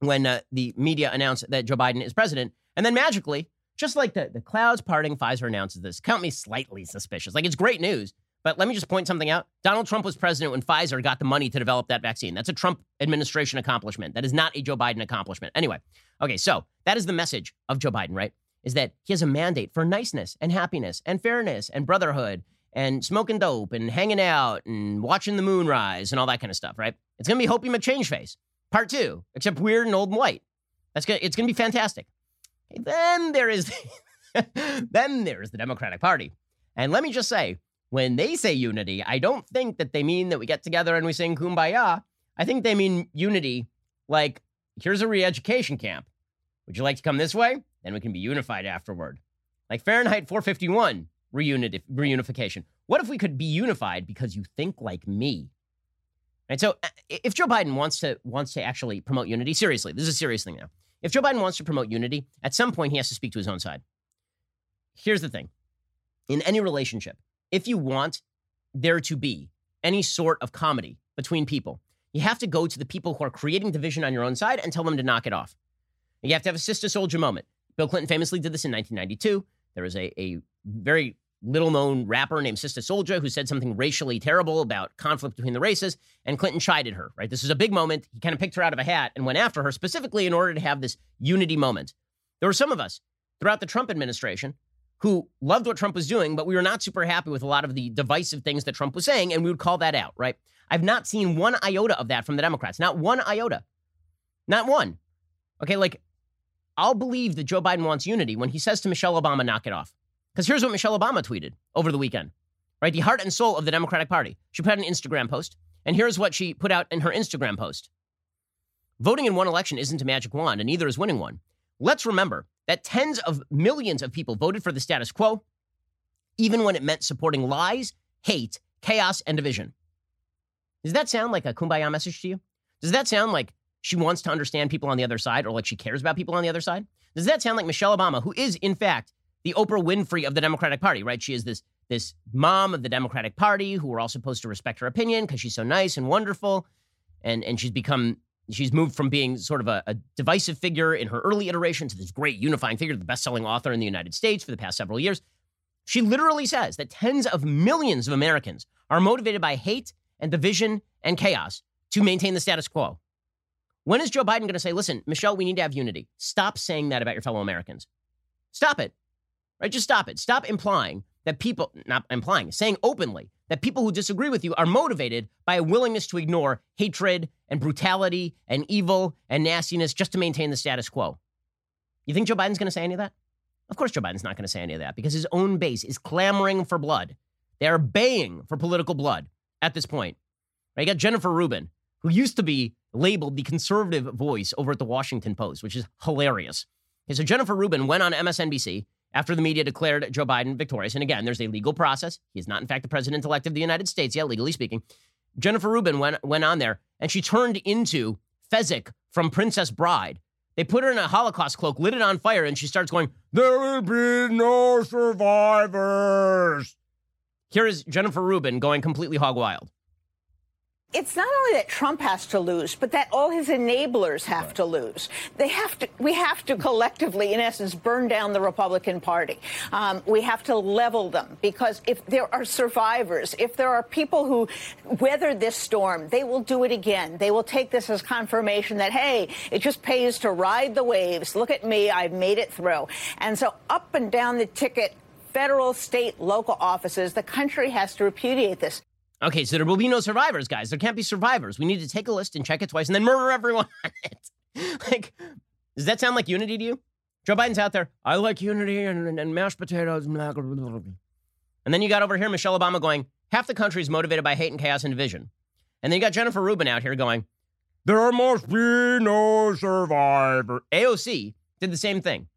when uh, the media announced that Joe Biden is president. And then magically, just like the, the clouds parting, Pfizer announces this. Count me slightly suspicious. Like it's great news. But let me just point something out. Donald Trump was president when Pfizer got the money to develop that vaccine. That's a Trump administration accomplishment. That is not a Joe Biden accomplishment. Anyway, okay, so that is the message of Joe Biden, right? Is that he has a mandate for niceness and happiness and fairness and brotherhood and smoking dope and hanging out and watching the moon rise and all that kind of stuff, right? It's to be Hopi McChange face, part two, except weird and old and white. That's good. It's to be fantastic. Okay, then there is, then there is the Democratic Party. And let me just say, when they say unity, I don't think that they mean that we get together and we sing kumbaya. I think they mean unity like, here's a re education camp. Would you like to come this way? Then we can be unified afterward. Like Fahrenheit 451 reunit- reunification. What if we could be unified because you think like me? And so uh, if Joe Biden wants to wants to actually promote unity, seriously, this is a serious thing now. If Joe Biden wants to promote unity, at some point he has to speak to his own side. Here's the thing. In any relationship, if you want there to be any sort of comedy between people, you have to go to the people who are creating division on your own side and tell them to knock it off. You have to have a Sister Souljah moment. Bill Clinton famously did this in 1992. There was a, a very little known rapper named Sister Souljah who said something racially terrible about conflict between the races, and Clinton chided her, right? This was a big moment. He kind of picked her out of a hat and went after her specifically in order to have this unity moment. There were some of us throughout the Trump administration who loved what Trump was doing, but we were not super happy with a lot of the divisive things that Trump was saying, and we would call that out, right? I've not seen one iota of that from the Democrats. Not one iota. Not one. Okay, like I'll believe that Joe Biden wants unity when he says to Michelle Obama, knock it off. Because here's what Michelle Obama tweeted over the weekend, right? The heart and soul of the Democratic Party. She put out an Instagram post, and here's what she put out in her Instagram post Voting in one election isn't a magic wand, and neither is winning one. Let's remember that tens of millions of people voted for the status quo, even when it meant supporting lies, hate, chaos, and division. Does that sound like a kumbaya message to you? Does that sound like she wants to understand people on the other side or like she cares about people on the other side? Does that sound like Michelle Obama, who is in fact the Oprah Winfrey of the Democratic Party, right? She is this this mom of the Democratic Party who we're all supposed to respect her opinion because she's so nice and wonderful. And and she's become she's moved from being sort of a, a divisive figure in her early iteration to this great unifying figure, the best-selling author in the United States for the past several years. She literally says that tens of millions of Americans are motivated by hate and division and chaos to maintain the status quo. When is Joe Biden going to say, listen, Michelle, we need to have unity? Stop saying that about your fellow Americans. Stop it. Right? Just stop it. Stop implying that people, not implying, saying openly that people who disagree with you are motivated by a willingness to ignore hatred and brutality and evil and nastiness just to maintain the status quo. You think Joe Biden's going to say any of that? Of course, Joe Biden's not going to say any of that because his own base is clamoring for blood. They are baying for political blood at this point. Right? You got Jennifer Rubin, who used to be labeled the conservative voice over at the Washington Post, which is hilarious. Okay, so Jennifer Rubin went on MSNBC after the media declared Joe Biden victorious. And again, there's a legal process. He is not, in fact, the president elect of the United States yet, legally speaking. Jennifer Rubin went, went on there and she turned into Fezzik from Princess Bride. They put her in a Holocaust cloak, lit it on fire, and she starts going, There will be no survivors. Here is Jennifer Rubin going completely hog wild. It's not only that Trump has to lose, but that all his enablers have right. to lose. They have to. We have to collectively, in essence, burn down the Republican Party. Um, we have to level them because if there are survivors, if there are people who weather this storm, they will do it again. They will take this as confirmation that hey, it just pays to ride the waves. Look at me, I've made it through. And so up and down the ticket federal, state, local offices. The country has to repudiate this. Okay, so there will be no survivors, guys. There can't be survivors. We need to take a list and check it twice and then murder everyone on it. like, does that sound like unity to you? Joe Biden's out there. I like unity and, and, and mashed potatoes. And then you got over here Michelle Obama going, half the country is motivated by hate and chaos and division. And then you got Jennifer Rubin out here going, there must be no survivor. AOC did the same thing.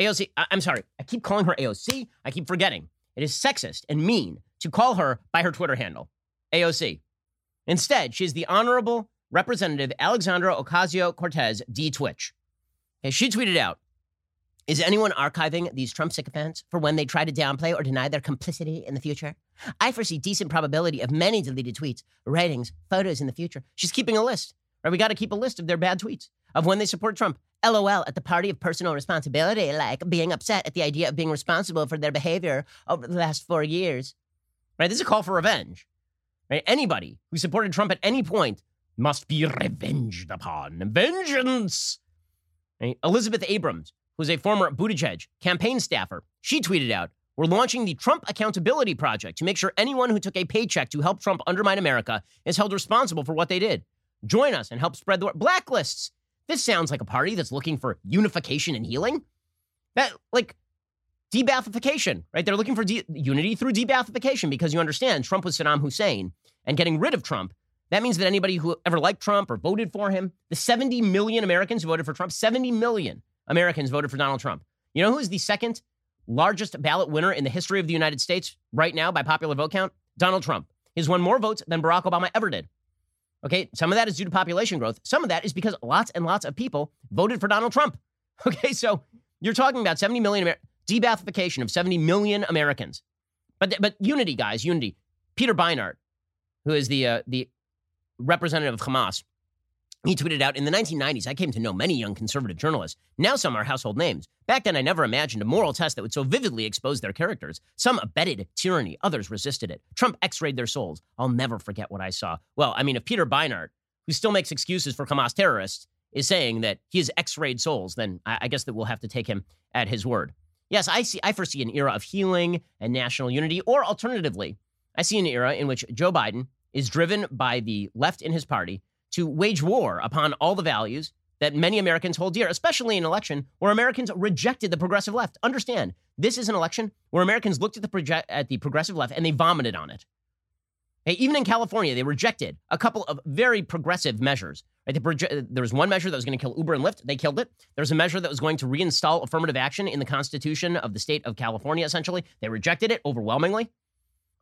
AOC, I- I'm sorry, I keep calling her AOC. I keep forgetting. It is sexist and mean to call her by her Twitter handle. AOC. Instead, she's the Honorable Representative Alexandria Ocasio Cortez, D Twitch. Okay, she tweeted out Is anyone archiving these Trump sycophants for when they try to downplay or deny their complicity in the future? I foresee decent probability of many deleted tweets, writings, photos in the future. She's keeping a list. Right? We got to keep a list of their bad tweets, of when they support Trump. LOL at the party of personal responsibility, like being upset at the idea of being responsible for their behavior over the last four years. Right? This is a call for revenge. Right? Anybody who supported Trump at any point must be revenged upon. Vengeance. Right? Elizabeth Abrams, who's a former Buttigieg campaign staffer, she tweeted out, we're launching the Trump Accountability Project to make sure anyone who took a paycheck to help Trump undermine America is held responsible for what they did. Join us and help spread the word. Blacklists. This sounds like a party that's looking for unification and healing. That, like, de-Baathification, right? They're looking for de- unity through de-Baathification because you understand Trump was Saddam Hussein and getting rid of Trump. That means that anybody who ever liked Trump or voted for him, the 70 million Americans who voted for Trump, 70 million Americans voted for Donald Trump. You know who is the second largest ballot winner in the history of the United States right now by popular vote count? Donald Trump. He's won more votes than Barack Obama ever did. Okay, some of that is due to population growth. Some of that is because lots and lots of people voted for Donald Trump. Okay, so you're talking about 70 million Amer- de-Baathification of 70 million Americans. But but unity, guys, unity. Peter Beinart, who is the uh, the representative of Hamas, he tweeted out In the 1990s, I came to know many young conservative journalists. Now some are household names. Back then, I never imagined a moral test that would so vividly expose their characters. Some abetted tyranny, others resisted it. Trump x rayed their souls. I'll never forget what I saw. Well, I mean, if Peter Beinart, who still makes excuses for Hamas terrorists, is saying that he has x rayed souls, then I, I guess that we'll have to take him at his word. Yes, I see. I foresee an era of healing and national unity, or alternatively, I see an era in which Joe Biden is driven by the left in his party to wage war upon all the values that many Americans hold dear, especially in an election where Americans rejected the progressive left. Understand, this is an election where Americans looked at the, proje- at the progressive left and they vomited on it. even in California, they rejected a couple of very progressive measures. Right? Proje- uh, there was one measure that was going to kill Uber and Lyft. They killed it. There was a measure that was going to reinstall affirmative action in the Constitution of the state of California, essentially. They rejected it overwhelmingly.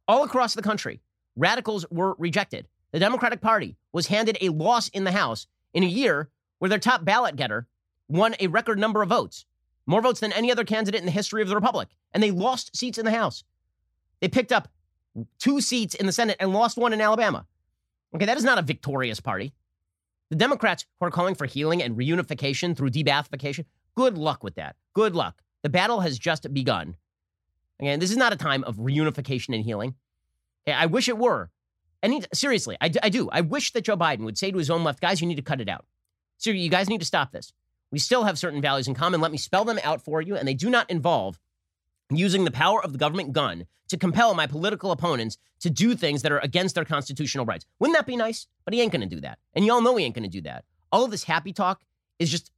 All across the country, radicals were rejected the Democratic Party was handed a loss in the House in a year where their top ballot getter won a record number of votes, more votes than any other candidate in the history of the Republic, and they lost seats in the House. They picked up two seats in the Senate and lost one in Alabama. Okay, that is not a victorious party. The Democrats who are calling for healing and reunification through de-Baathification, good luck with that. Good luck. The battle has just begun. Again, this is not a time of reunification and healing. I wish it were, and seriously, I, I do. I wish that Joe Biden would say to his own left, guys, you need to cut it out. So you guys need to stop this. We still have certain values in common. Let me spell them out for you, and they do not involve using the power of the government gun to compel my political opponents to do things that are against their constitutional rights. Wouldn't that be nice? But he ain't going to do that. And y'all know he ain't going to do that. All of this happy talk is just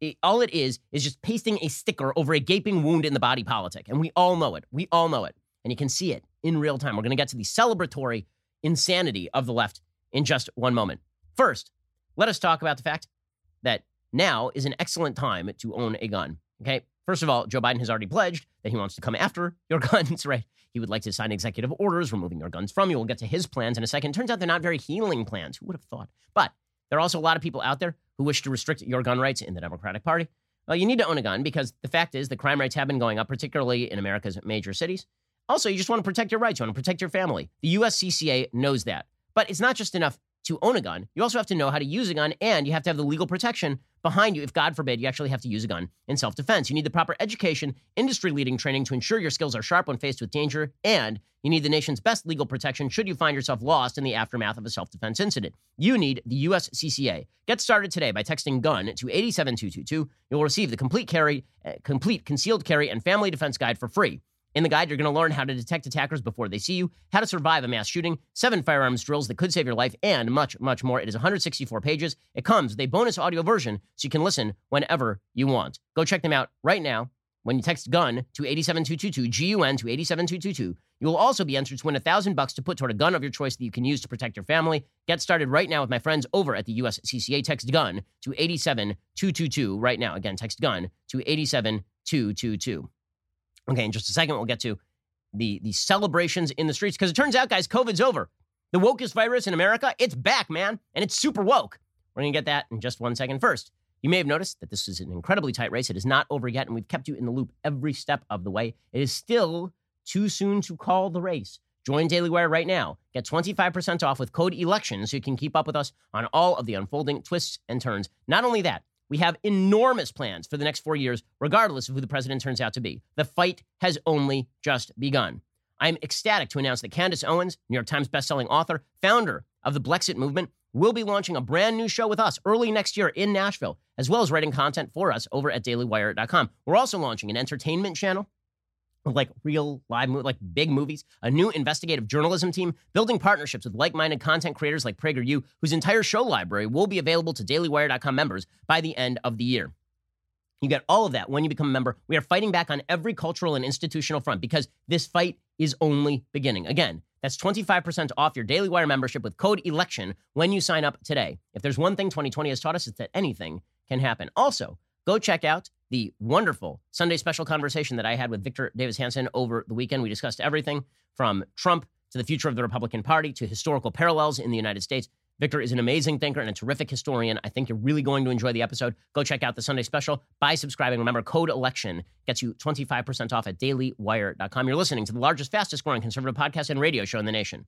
it, all it is is just pasting a sticker over a gaping wound in the body politic. And we all know it. We all know it. And you can see it in real time. We're going to get to the celebratory insanity of the left in just one moment. First, let us talk about the fact that now is an excellent time to own a gun. Okay. First of all, Joe Biden has already pledged that he wants to come after your guns, right? He would like to sign executive orders removing your guns from you. We'll get to his plans in a second. Turns out they're not very healing plans. Who would have thought? But there are also a lot of people out there who wish to restrict your gun rights in the Democratic Party. Well, you need to own a gun because the fact is the crime rates have been going up, particularly in America's major cities. Also, you just want to protect your rights. You want to protect your family. The USCCA knows that. But it's not just enough to own a gun. You also have to know how to use a gun and you have to have the legal protection behind you if, God forbid, you actually have to use a gun in self defense. You need the proper education, industry leading training to ensure your skills are sharp when faced with danger, and you need the nation's best legal protection should you find yourself lost in the aftermath of a self defense incident. You need the USCCA. Get started today by texting GUN to 87222. You'll receive the complete carry, uh, complete concealed carry and family defense guide for free. In the guide, you're going to learn how to detect attackers before they see you, how to survive a mass shooting, seven firearms drills that could save your life, and much, much more. It is 164 pages. It comes with a bonus audio version so you can listen whenever you want. Go check them out right now. When you text GUN to 87222, G-U-N to 87222, you will also be entered to win a thousand bucks to put toward a gun of your choice that you can use to protect your family. Get started right now with my friends over at the USCCA. Text GUN to 87222 right now. Again, text GUN to 87222. Okay, in just a second, we'll get to the, the celebrations in the streets because it turns out, guys, COVID's over. The wokest virus in America, it's back, man, and it's super woke. We're going to get that in just one second. First, you may have noticed that this is an incredibly tight race. It is not over yet, and we've kept you in the loop every step of the way. It is still too soon to call the race. Join Daily Wire right now. Get 25% off with code ELECTION so you can keep up with us on all of the unfolding twists and turns. Not only that, we have enormous plans for the next four years, regardless of who the president turns out to be. The fight has only just begun. I'm ecstatic to announce that Candace Owens, New York Times bestselling author, founder of the Blexit movement, will be launching a brand new show with us early next year in Nashville, as well as writing content for us over at dailywire.com. We're also launching an entertainment channel like real live, like big movies, a new investigative journalism team, building partnerships with like minded content creators like PragerU, whose entire show library will be available to dailywire.com members by the end of the year. You get all of that when you become a member. We are fighting back on every cultural and institutional front because this fight is only beginning. Again, that's 25% off your Daily Wire membership with code ELECTION when you sign up today. If there's one thing 2020 has taught us, it's that anything can happen. Also, go check out the wonderful Sunday special conversation that I had with Victor Davis Hanson over the weekend. We discussed everything from Trump to the future of the Republican Party to historical parallels in the United States. Victor is an amazing thinker and a terrific historian. I think you're really going to enjoy the episode. Go check out the Sunday special by subscribing. Remember, code election gets you 25% off at dailywire.com. You're listening to the largest, fastest growing conservative podcast and radio show in the nation.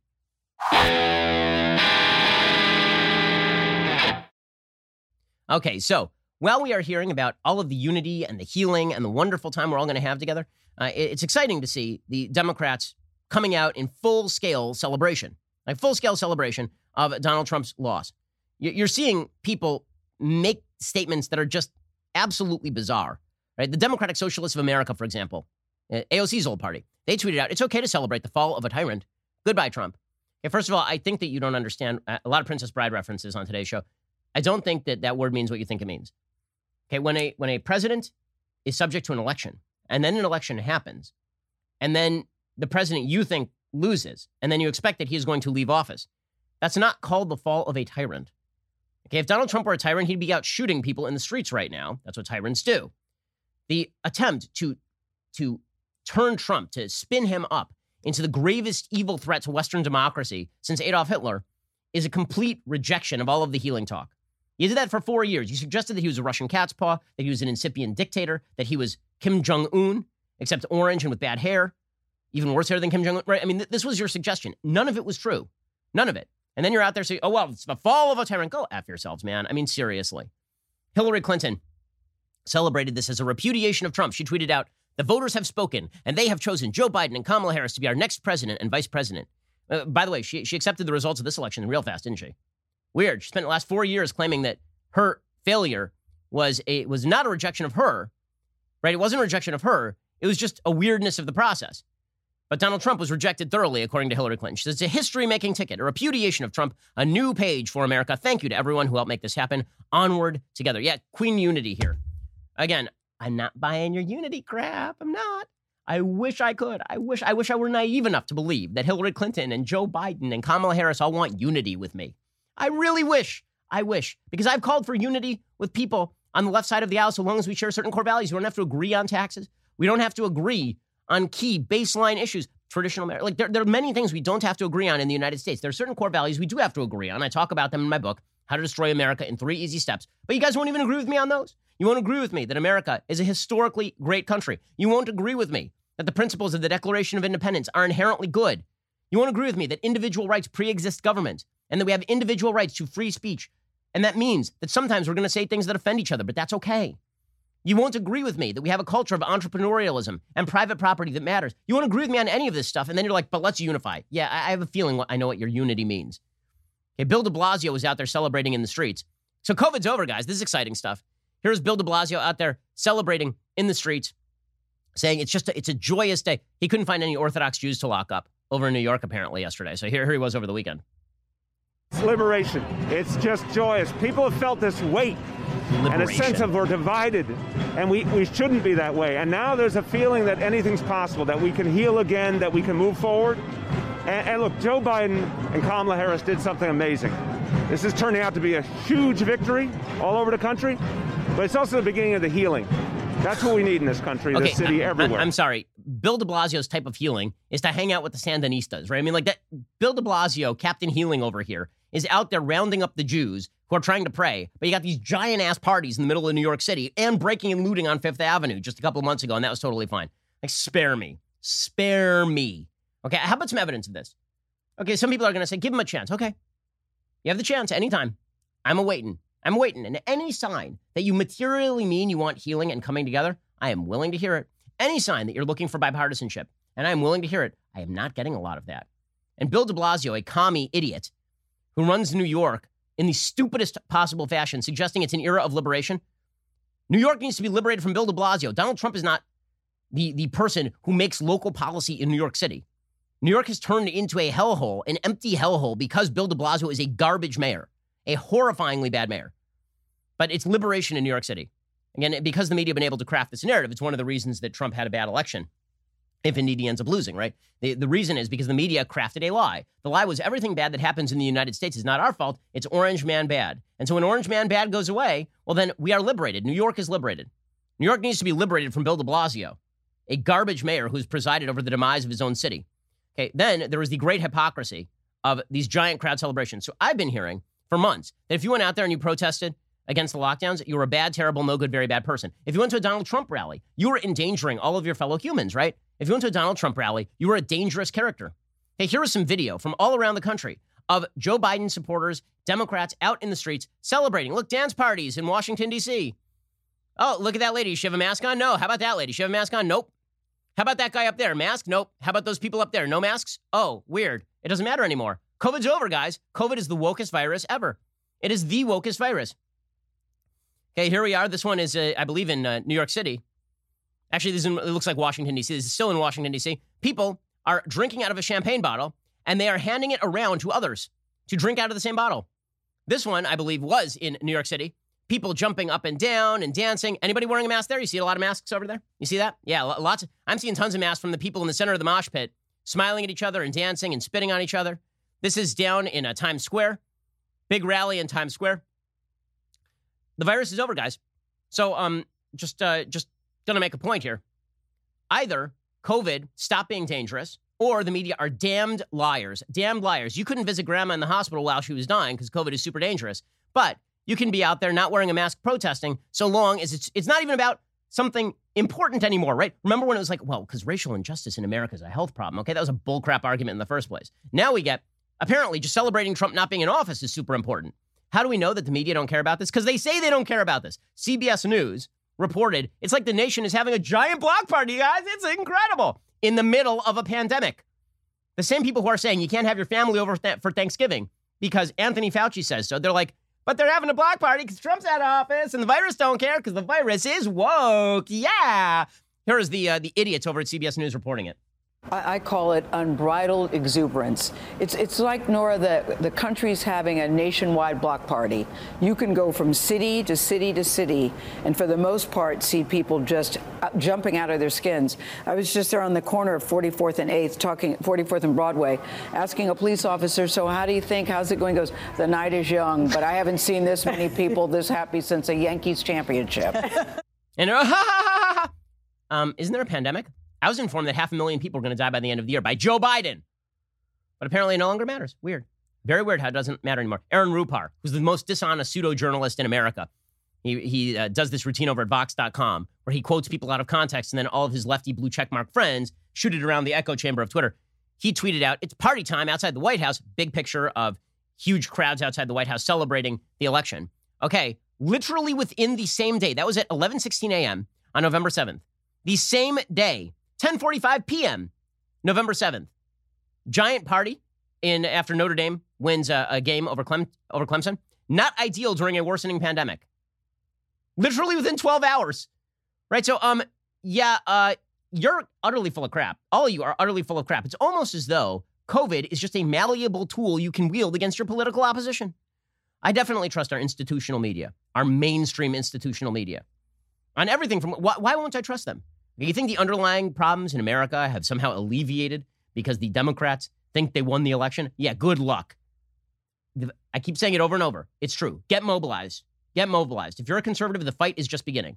Okay, so while we are hearing about all of the unity and the healing and the wonderful time we're all going to have together, uh, it's exciting to see the Democrats coming out in full scale celebration, like full scale celebration of Donald Trump's loss. You're seeing people make statements that are just absolutely bizarre, right? The Democratic Socialists of America, for example, uh, AOC's old party, they tweeted out, it's okay to celebrate the fall of a tyrant. Goodbye, Trump. Okay, first of all, I think that you don't understand uh, a lot of Princess Bride references on today's show. I don't think that that word means what you think it means. Okay, when a when a president is subject to an election, and then an election happens, and then the president you think loses, and then you expect that he is going to leave office, that's not called the fall of a tyrant. Okay, if Donald Trump were a tyrant, he'd be out shooting people in the streets right now. That's what tyrants do. The attempt to to turn Trump, to spin him up into the gravest evil threat to Western democracy since Adolf Hitler, is a complete rejection of all of the healing talk. You did that for four years. You suggested that he was a Russian cat's paw, that he was an incipient dictator, that he was Kim Jong Un, except orange and with bad hair, even worse hair than Kim Jong Un. Right? I mean, th- this was your suggestion. None of it was true. None of it. And then you're out there saying, "Oh well, it's the fall of a tyrant." Go f yourselves, man. I mean, seriously. Hillary Clinton celebrated this as a repudiation of Trump. She tweeted out, "The voters have spoken, and they have chosen Joe Biden and Kamala Harris to be our next president and vice president." Uh, by the way, she she accepted the results of this election real fast, didn't she? Weird. She spent the last four years claiming that her failure was a was not a rejection of her, right? It wasn't a rejection of her. It was just a weirdness of the process. But Donald Trump was rejected thoroughly, according to Hillary Clinton. She says it's a history making ticket, a repudiation of Trump, a new page for America. Thank you to everyone who helped make this happen. Onward together. Yeah, Queen Unity here. Again, I'm not buying your unity crap. I'm not. I wish I could. I wish I wish I were naive enough to believe that Hillary Clinton and Joe Biden and Kamala Harris all want unity with me. I really wish. I wish. Because I've called for unity with people on the left side of the aisle so long as we share certain core values. We don't have to agree on taxes. We don't have to agree on key baseline issues. Traditional marriage. Like there, there are many things we don't have to agree on in the United States. There are certain core values we do have to agree on. I talk about them in my book, How to Destroy America in Three Easy Steps. But you guys won't even agree with me on those. You won't agree with me that America is a historically great country. You won't agree with me that the principles of the Declaration of Independence are inherently good. You won't agree with me that individual rights pre exist government. And that we have individual rights to free speech. And that means that sometimes we're going to say things that offend each other, but that's okay. You won't agree with me that we have a culture of entrepreneurialism and private property that matters. You won't agree with me on any of this stuff, and then you're like, but let's unify. Yeah, I have a feeling I know what your unity means. Okay, Bill de Blasio was out there celebrating in the streets. So COVID's over, guys. This is exciting stuff. Here's Bill de Blasio out there celebrating in the streets, saying it's just a, it's a joyous day. He couldn't find any Orthodox Jews to lock up over in New York apparently yesterday. So here, here he was over the weekend. It's liberation. It's just joyous. People have felt this weight liberation. and a sense of we're divided, and we, we shouldn't be that way. And now there's a feeling that anything's possible, that we can heal again, that we can move forward. And, and look, Joe Biden and Kamala Harris did something amazing. This is turning out to be a huge victory all over the country, but it's also the beginning of the healing. That's what we need in this country, okay, this city, everywhere. I'm sorry. Bill de Blasio's type of healing is to hang out with the Sandinistas, right? I mean, like that. Bill de Blasio, Captain Healing over here, is out there rounding up the Jews who are trying to pray. But you got these giant ass parties in the middle of New York City and breaking and looting on Fifth Avenue just a couple of months ago, and that was totally fine. Like, spare me. Spare me. Okay, how about some evidence of this? Okay, some people are going to say, give him a chance. Okay. You have the chance anytime. I'm awaiting. I'm waiting. And any sign that you materially mean you want healing and coming together, I am willing to hear it. Any sign that you're looking for bipartisanship, and I am willing to hear it, I am not getting a lot of that. And Bill de Blasio, a commie idiot who runs New York in the stupidest possible fashion, suggesting it's an era of liberation. New York needs to be liberated from Bill de Blasio. Donald Trump is not the, the person who makes local policy in New York City. New York has turned into a hellhole, an empty hellhole, because Bill de Blasio is a garbage mayor, a horrifyingly bad mayor. But it's liberation in New York City. Again, because the media have been able to craft this narrative, it's one of the reasons that Trump had a bad election. If indeed he ends up losing, right? The, the reason is because the media crafted a lie. The lie was everything bad that happens in the United States is not our fault. It's Orange Man bad. And so when Orange Man bad goes away, well, then we are liberated. New York is liberated. New York needs to be liberated from Bill de Blasio, a garbage mayor who's presided over the demise of his own city. Okay, then there was the great hypocrisy of these giant crowd celebrations. So I've been hearing for months that if you went out there and you protested against the lockdowns, you were a bad, terrible, no good, very bad person. If you went to a Donald Trump rally, you were endangering all of your fellow humans, right? If you went to a Donald Trump rally, you were a dangerous character. Hey, here is some video from all around the country of Joe Biden supporters, Democrats out in the streets celebrating. Look, dance parties in Washington, D.C. Oh, look at that lady. She have a mask on? No. How about that lady? She have a mask on? Nope. How about that guy up there? Mask? Nope. How about those people up there? No masks? Oh, weird. It doesn't matter anymore. COVID's over, guys. COVID is the wokest virus ever. It is the wokest virus. Okay, here we are. This one is, uh, I believe, in uh, New York City. Actually, this is in, it looks like Washington, D.C. This is still in Washington, D.C. People are drinking out of a champagne bottle and they are handing it around to others to drink out of the same bottle. This one, I believe, was in New York City people jumping up and down and dancing. Anybody wearing a mask there? You see a lot of masks over there? You see that? Yeah, lots. Of, I'm seeing tons of masks from the people in the center of the mosh pit, smiling at each other and dancing and spitting on each other. This is down in uh, Times Square. Big rally in Times Square. The virus is over, guys. So, um, just, uh, just gonna make a point here. Either COVID stop being dangerous, or the media are damned liars. Damned liars. You couldn't visit grandma in the hospital while she was dying because COVID is super dangerous. But you can be out there not wearing a mask protesting so long as it's it's not even about something important anymore, right? Remember when it was like, well, because racial injustice in America is a health problem. Okay, that was a bullcrap argument in the first place. Now we get apparently just celebrating Trump not being in office is super important. How do we know that the media don't care about this? Because they say they don't care about this. CBS News reported it's like the nation is having a giant block party, guys. It's incredible in the middle of a pandemic. The same people who are saying you can't have your family over th- for Thanksgiving because Anthony Fauci says so. They're like, but they're having a block party because Trump's out of office and the virus don't care because the virus is woke. Yeah. Here is the uh, the idiots over at CBS News reporting it. I call it unbridled exuberance. It's, it's like, Norah, the, the country's having a nationwide block party. You can go from city to city to city, and for the most part, see people just uh, jumping out of their skins. I was just there on the corner of 44th and 8th, talking 44th and Broadway, asking a police officer, So, how do you think? How's it going? He goes, The night is young, but I haven't seen this many people this happy since a Yankees championship. and, um, isn't there a pandemic? I was informed that half a million people are going to die by the end of the year by Joe Biden. But apparently it no longer matters. Weird. Very weird how it doesn't matter anymore. Aaron Rupar, who's the most dishonest pseudo journalist in America, he, he uh, does this routine over at Vox.com where he quotes people out of context and then all of his lefty blue checkmark friends shoot it around the echo chamber of Twitter. He tweeted out, It's party time outside the White House. Big picture of huge crowds outside the White House celebrating the election. Okay, literally within the same day, that was at 11:16 a.m. on November 7th. The same day, 10:45 p.m. November 7th. Giant party in after Notre Dame wins a, a game over, Clem, over Clemson. Not ideal during a worsening pandemic. Literally within 12 hours. Right? So um yeah, uh you're utterly full of crap. All of you are utterly full of crap. It's almost as though COVID is just a malleable tool you can wield against your political opposition. I definitely trust our institutional media, our mainstream institutional media, on everything from why, why won't I trust them? You think the underlying problems in America have somehow alleviated because the Democrats think they won the election? Yeah, good luck. I keep saying it over and over. It's true. Get mobilized. Get mobilized. If you're a conservative, the fight is just beginning.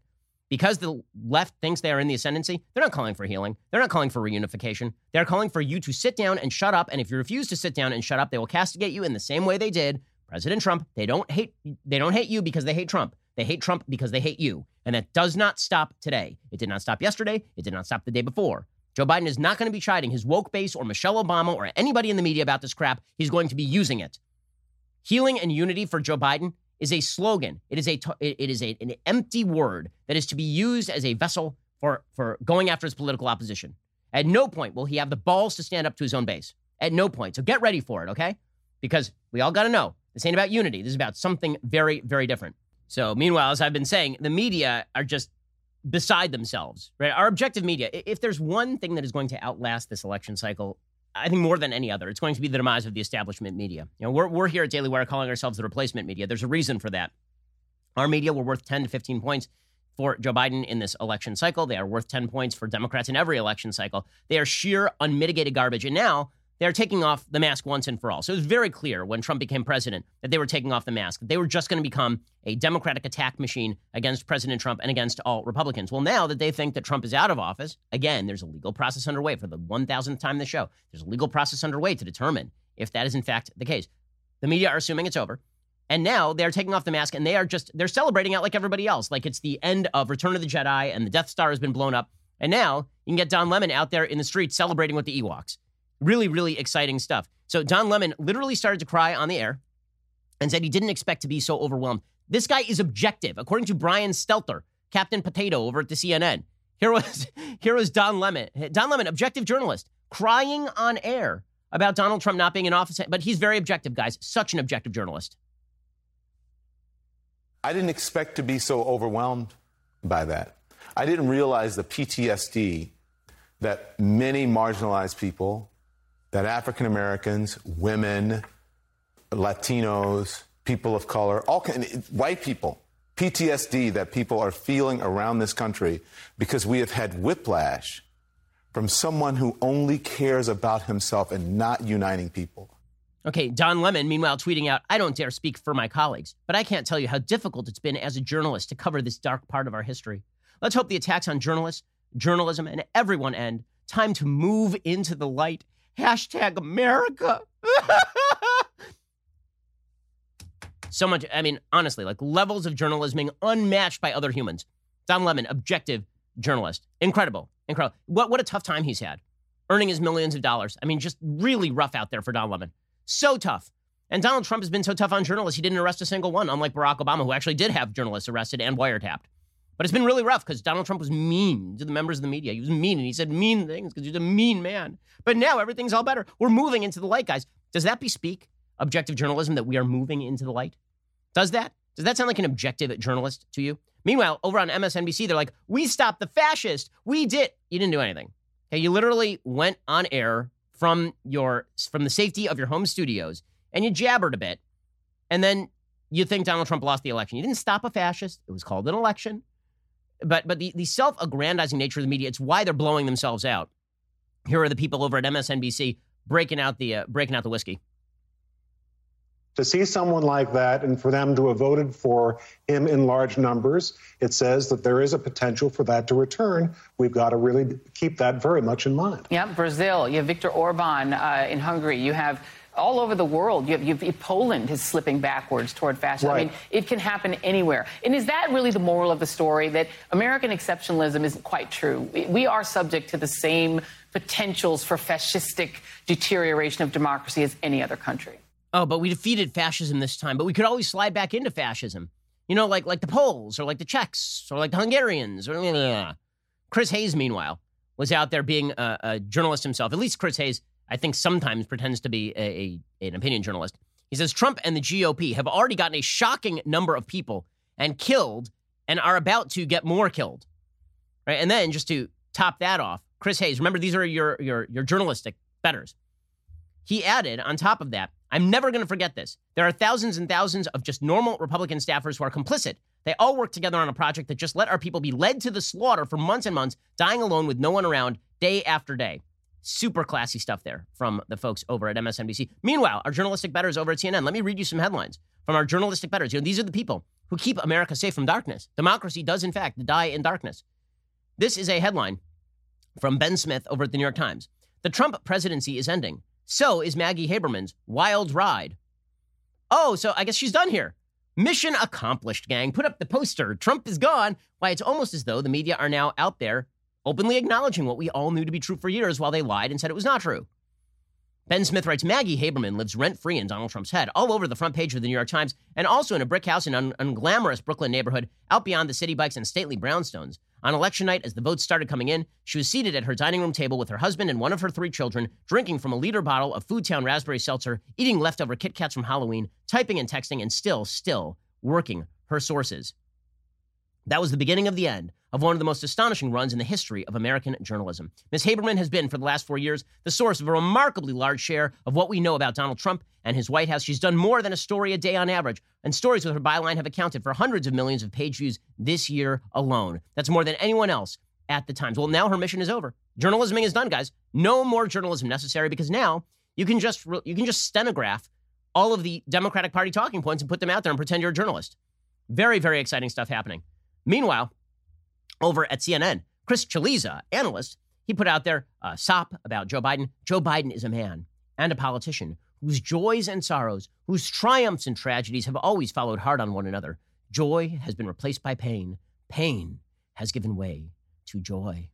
Because the left thinks they are in the ascendancy, they're not calling for healing. They're not calling for reunification. They're calling for you to sit down and shut up. And if you refuse to sit down and shut up, they will castigate you in the same way they did President Trump. They don't hate they don't hate you because they hate Trump. They hate Trump because they hate you. And that does not stop today. It did not stop yesterday. It did not stop the day before. Joe Biden is not going to be chiding his woke base or Michelle Obama or anybody in the media about this crap. He's going to be using it. Healing and unity for Joe Biden is a slogan. It is a it is a, an empty word that is to be used as a vessel for for going after his political opposition. At no point will he have the balls to stand up to his own base. At no point. So get ready for it, okay? Because we all got to know this ain't about unity. This is about something very, very different. So, meanwhile, as I've been saying, the media are just beside themselves, right? Our objective media, if there's one thing that is going to outlast this election cycle, I think more than any other, it's going to be the demise of the establishment media. You know, we're, we're here at Daily Wire calling ourselves the replacement media. There's a reason for that. Our media were worth 10 to 15 points for Joe Biden in this election cycle. They are worth 10 points for Democrats in every election cycle. They are sheer, unmitigated garbage. And now they're taking off the mask once and for all. So it was very clear when Trump became president that they were taking off the mask. They were just going to become a Democratic attack machine against President Trump and against all Republicans. Well, now that they think that Trump is out of office, again, there's a legal process underway for the 1000th time the show. There's a legal process underway to determine if that is in fact the case. The media are assuming it's over. And now they're taking off the mask and they are just, they're celebrating out like everybody else. Like it's the end of Return of the Jedi and the Death Star has been blown up. And now you can get Don Lemon out there in the streets celebrating with the Ewoks. Really, really exciting stuff. So Don Lemon literally started to cry on the air and said he didn't expect to be so overwhelmed. This guy is objective, according to Brian Stelter, Captain Potato over at the CNN. Here was here was Don Lemon, Don Lemon, objective journalist, crying on air about Donald Trump not being in office. But he's very objective, guys. Such an objective journalist. I didn't expect to be so overwhelmed by that. I didn't realize the PTSD that many marginalized people that African Americans, women, Latinos, people of color, all white people, PTSD that people are feeling around this country because we have had whiplash from someone who only cares about himself and not uniting people. Okay, Don Lemon, meanwhile, tweeting out, I don't dare speak for my colleagues, but I can't tell you how difficult it's been as a journalist to cover this dark part of our history. Let's hope the attacks on journalists, journalism, and everyone end. Time to move into the light Hashtag America. so much, I mean, honestly, like levels of journalism unmatched by other humans. Don Lemon, objective journalist. Incredible. Incredible. What, what a tough time he's had. Earning his millions of dollars. I mean, just really rough out there for Don Lemon. So tough. And Donald Trump has been so tough on journalists, he didn't arrest a single one, unlike Barack Obama, who actually did have journalists arrested and wiretapped. But it's been really rough because Donald Trump was mean to the members of the media. He was mean and he said mean things because he's a mean man. But now everything's all better. We're moving into the light, guys. Does that bespeak objective journalism that we are moving into the light? Does that? Does that sound like an objective journalist to you? Meanwhile, over on MSNBC, they're like, we stopped the fascist. We did. You didn't do anything. Okay, you literally went on air from your from the safety of your home studios and you jabbered a bit. And then you think Donald Trump lost the election. You didn't stop a fascist. It was called an election. But but the, the self-aggrandizing nature of the media, it's why they're blowing themselves out. Here are the people over at MSNBC breaking out the uh, breaking out the whiskey. To see someone like that and for them to have voted for him in large numbers, it says that there is a potential for that to return. We've got to really keep that very much in mind. Yeah, Brazil. You have Viktor Orban uh, in Hungary. You have all over the world. You have, you have, Poland is slipping backwards toward fascism. Right. I mean, it can happen anywhere. And is that really the moral of the story that American exceptionalism isn't quite true? We are subject to the same potentials for fascistic deterioration of democracy as any other country. Oh, but we defeated fascism this time, but we could always slide back into fascism. You know, like like the Poles or like the Czechs or like the Hungarians. Or, blah, blah, blah. Chris Hayes, meanwhile, was out there being a, a, journalist himself. At least Chris Hayes, I think, sometimes pretends to be a, a, an opinion journalist. He says Trump and the GOP have already gotten a shocking number of people and killed and are about to get more killed. Right? And then just to top that off, Chris Hayes, remember these are your your your journalistic betters. He added on top of that, I'm never going to forget this. There are thousands and thousands of just normal Republican staffers who are complicit. They all work together on a project that just let our people be led to the slaughter for months and months, dying alone with no one around day after day. Super classy stuff there from the folks over at MSNBC. Meanwhile, our journalistic betters over at CNN, let me read you some headlines from our journalistic betters. You know, these are the people who keep America safe from darkness. Democracy does, in fact, die in darkness. This is a headline from Ben Smith over at the New York Times. The Trump presidency is ending. So is Maggie Haberman's wild ride. Oh, so I guess she's done here. Mission accomplished, gang. Put up the poster. Trump is gone. Why, it's almost as though the media are now out there openly acknowledging what we all knew to be true for years while they lied and said it was not true. Ben Smith writes Maggie Haberman lives rent free in Donald Trump's head, all over the front page of the New York Times, and also in a brick house in an unglamorous Brooklyn neighborhood out beyond the city bikes and stately brownstones. On election night, as the votes started coming in, she was seated at her dining room table with her husband and one of her three children, drinking from a liter bottle of Foodtown raspberry seltzer, eating leftover Kit Kats from Halloween, typing and texting, and still, still working her sources. That was the beginning of the end of one of the most astonishing runs in the history of American journalism. Ms. Haberman has been, for the last four years, the source of a remarkably large share of what we know about Donald Trump and his White House. She's done more than a story a day on average, and stories with her byline have accounted for hundreds of millions of page views this year alone. That's more than anyone else at the Times. Well, now her mission is over. Journalism is done, guys. No more journalism necessary because now you can just you can just stenograph all of the Democratic Party talking points and put them out there and pretend you're a journalist. Very, very exciting stuff happening. Meanwhile, over at CNN, Chris Cillizza, analyst, he put out there a sop about Joe Biden. Joe Biden is a man and a politician whose joys and sorrows, whose triumphs and tragedies have always followed hard on one another. Joy has been replaced by pain. Pain has given way to joy.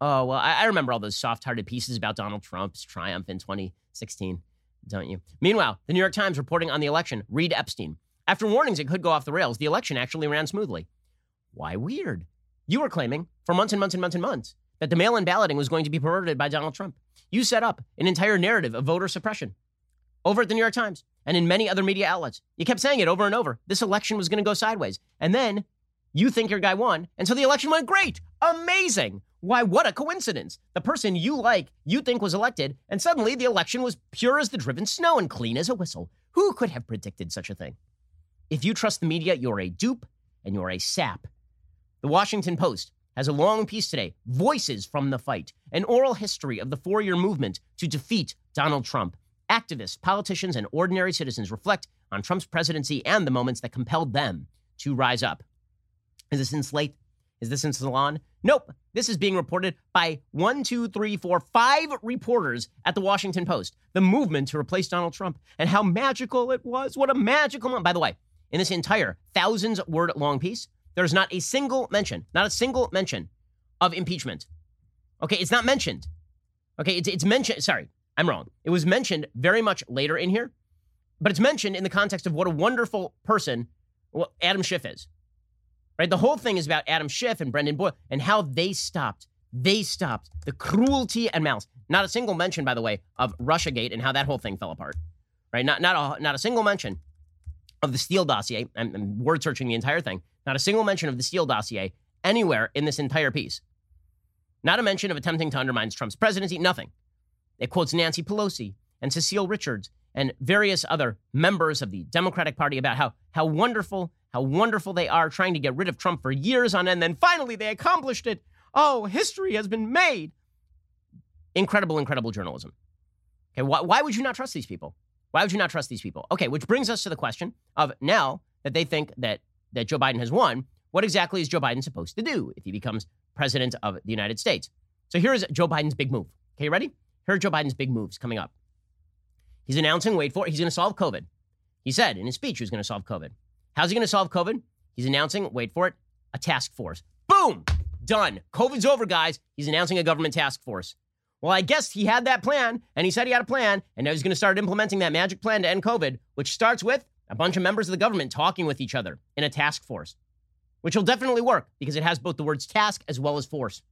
Oh, well, I, I remember all those soft hearted pieces about Donald Trump's triumph in 2016, don't you? Meanwhile, the New York Times reporting on the election, Reid Epstein. After warnings it could go off the rails, the election actually ran smoothly. Why weird? You were claiming for months and months and months and months that the mail in balloting was going to be perverted by Donald Trump. You set up an entire narrative of voter suppression over at the New York Times and in many other media outlets. You kept saying it over and over. This election was going to go sideways. And then you think your guy won. And so the election went great. Amazing. Why, what a coincidence. The person you like, you think was elected, and suddenly the election was pure as the driven snow and clean as a whistle. Who could have predicted such a thing? If you trust the media, you're a dupe and you're a sap the Washington Post has a long piece today Voices from the Fight, an oral history of the four year movement to defeat Donald Trump. Activists, politicians, and ordinary citizens reflect on Trump's presidency and the moments that compelled them to rise up. Is this in Slate? Is this in Salon? Nope. This is being reported by one, two, three, four, five reporters at the Washington Post. The movement to replace Donald Trump and how magical it was. What a magical moment. By the way, in this entire thousands word long piece, there's not a single mention, not a single mention of impeachment. Okay, it's not mentioned. Okay, it's, it's mentioned. Sorry, I'm wrong. It was mentioned very much later in here, but it's mentioned in the context of what a wonderful person well, Adam Schiff is. Right? The whole thing is about Adam Schiff and Brendan Boyle and how they stopped. They stopped the cruelty and malice. Not a single mention, by the way, of Russiagate and how that whole thing fell apart. Right? Not not a, not a single mention of the Steele dossier. I'm, I'm word searching the entire thing. Not a single mention of the Steele dossier anywhere in this entire piece. Not a mention of attempting to undermine Trump's presidency, nothing. It quotes Nancy Pelosi and Cecile Richards and various other members of the Democratic Party about how, how wonderful, how wonderful they are trying to get rid of Trump for years on end. Then finally they accomplished it. Oh, history has been made. Incredible, incredible journalism. Okay, why, why would you not trust these people? Why would you not trust these people? Okay, which brings us to the question of now that they think that that Joe Biden has won, what exactly is Joe Biden supposed to do if he becomes president of the United States? So here's Joe Biden's big move. Okay, you ready? Here are Joe Biden's big moves coming up. He's announcing, wait for it, he's going to solve COVID. He said in his speech he was going to solve COVID. How's he going to solve COVID? He's announcing, wait for it, a task force. Boom! Done. COVID's over, guys. He's announcing a government task force. Well, I guess he had that plan, and he said he had a plan, and now he's going to start implementing that magic plan to end COVID, which starts with a bunch of members of the government talking with each other in a task force, which will definitely work because it has both the words task as well as force.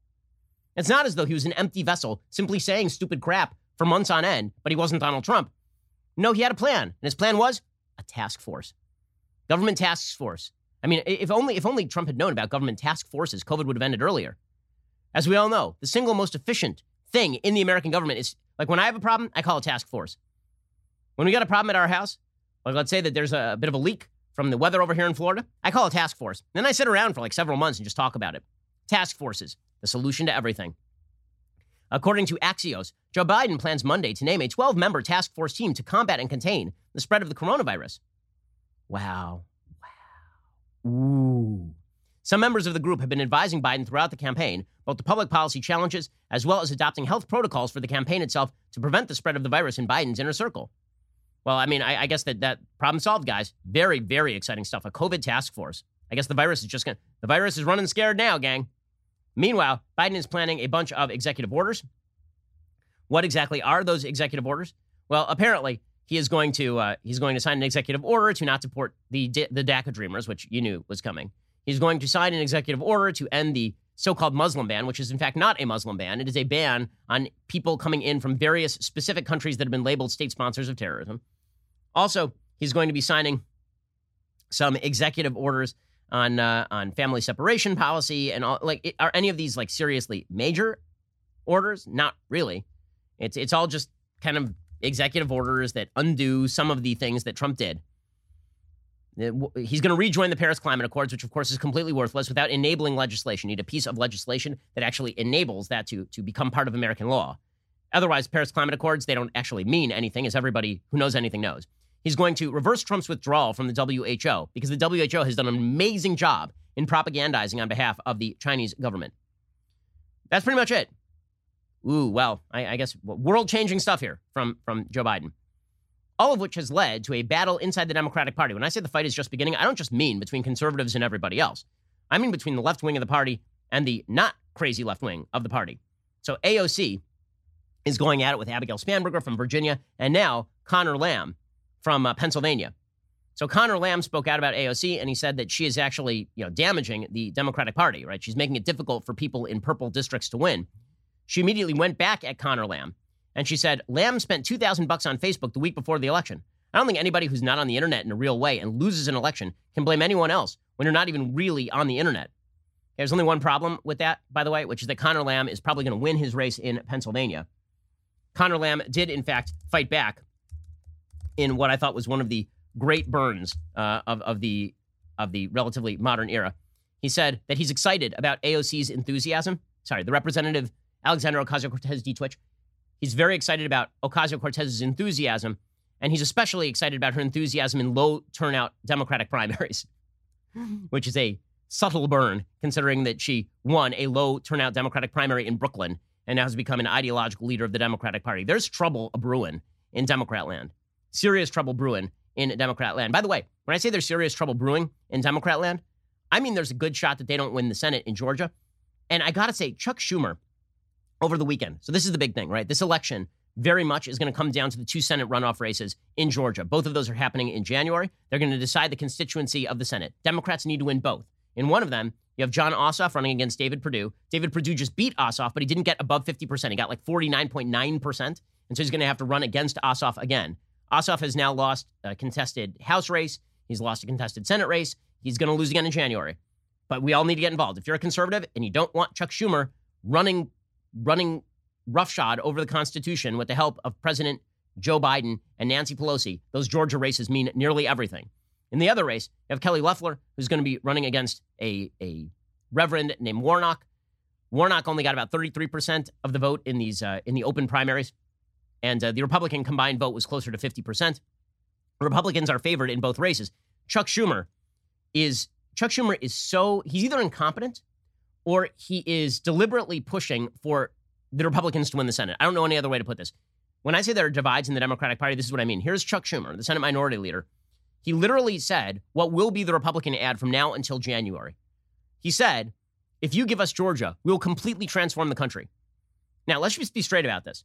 It's not as though he was an empty vessel simply saying stupid crap for months on end, but he wasn't Donald Trump. No, he had a plan, and his plan was a task force. Government task force. I mean, if only if only Trump had known about government task forces, COVID would have ended earlier. As we all know, the single most efficient thing in the American government is like when I have a problem, I call a task force. When we got a problem at our house, like let's say that there's a, bit of a leak from the weather over here in Florida, I call a task force. Then I sit around for like several months and just talk about it. Task forces, the solution to everything. According to Axios, Joe Biden plans Monday to name a 12 member task force team to combat and contain the spread of the coronavirus. Wow. Wow. Ooh. Some members of the group have been advising Biden throughout the campaign about the public policy challenges, as well as adopting health protocols for the campaign itself to prevent the spread of the virus in Biden's inner circle. Well, I mean, I, I guess that that problem solved, guys. Very, very exciting stuff. A COVID task force. I guess the virus is just going to, the virus is running scared now, gang. Meanwhile, Biden is planning a bunch of executive orders. What exactly are those executive orders? Well, apparently, he is going to uh, he's going to sign an executive order to not deport the the DACA Dreamers, which you knew was coming. He's going to sign an executive order to end the so called Muslim ban, which is in fact not a Muslim ban. It is a ban on people coming in from various specific countries that have been labeled state sponsors of terrorism. Also, he's going to be signing some executive orders on uh, on family separation policy and all. Like, are any of these like seriously major orders? Not really. It's it's all just kind of executive orders that undo some of the things that Trump did. Uh, he's going to rejoin the Paris Climate Accords, which of course is completely worthless without enabling legislation. You need a piece of legislation that actually enables that to, to become part of American law. Otherwise, Paris Climate Accords, they don't actually mean anything, as everybody who knows anything knows. He's going to reverse Trump's withdrawal from the WHO because the WHO has done an amazing job in propagandizing on behalf of the Chinese government. That's pretty much it. Ooh, well, I, I guess world changing stuff here from, from Joe Biden all of which has led to a battle inside the Democratic Party. When I say the fight is just beginning, I don't just mean between conservatives and everybody else. I mean between the left wing of the party and the not crazy left wing of the party. So AOC is going at it with Abigail Spanberger from Virginia and now Conor Lamb from uh, Pennsylvania. So Conor Lamb spoke out about AOC and he said that she is actually, you know, damaging the Democratic Party, right? She's making it difficult for people in purple districts to win. She immediately went back at Conor Lamb and she said, Lamb spent 2,000 bucks on Facebook the week before the election. I don't think anybody who's not on the internet in a real way and loses an election can blame anyone else when you're not even really on the internet. There's only one problem with that, by the way, which is that Conor Lamb is probably going to win his race in Pennsylvania. Conor Lamb did, in fact, fight back in what I thought was one of the great burns uh, of, of, the, of the relatively modern era. He said that he's excited about AOC's enthusiasm. Sorry, the representative Alexandria Ocasio Cortez D. Twitch He's very excited about Ocasio Cortez's enthusiasm, and he's especially excited about her enthusiasm in low turnout Democratic primaries, which is a subtle burn considering that she won a low turnout Democratic primary in Brooklyn and now has become an ideological leader of the Democratic Party. There's trouble brewing in Democrat land. Serious trouble brewing in Democrat land. By the way, when I say there's serious trouble brewing in Democrat land, I mean there's a good shot that they don't win the Senate in Georgia. And I got to say, Chuck Schumer over the weekend. So this is the big thing, right? This election very much is going to come down to the two Senate runoff races in Georgia. Both of those are happening in January. They're going to decide the constituency of the Senate. Democrats need to win both. In one of them, you have Jon Ossoff running against David Perdue. David Perdue just beat Ossoff, but he didn't get above 50%. He got like 49.9%. And so he's going to have to run against Ossoff again. Ossoff has now lost a contested House race. He's lost a contested Senate race. He's going to lose again in January. But we all need to get involved. If you're a conservative and you don't want Chuck Schumer running running roughshod over the Constitution with the help of President Joe Biden and Nancy Pelosi, those Georgia races mean nearly everything. In the other race, you have Kelly Loeffler, who's going to be running against a, a reverend named Warnock. Warnock only got about 33% of the vote in these uh, in the open primaries, and uh, the Republican combined vote was closer to 50%. Republicans are favored in both races. Chuck Schumer is Chuck Schumer is so he's either incompetent or he is deliberately pushing for the Republicans to win the Senate. I don't know any other way to put this. When I say there are divides in the Democratic Party, this is what I mean. Here's Chuck Schumer, the Senate Minority Leader. He literally said what will be the Republican ad from now until January. He said, if you give us Georgia, we will completely transform the country. Now, let's just be straight about this.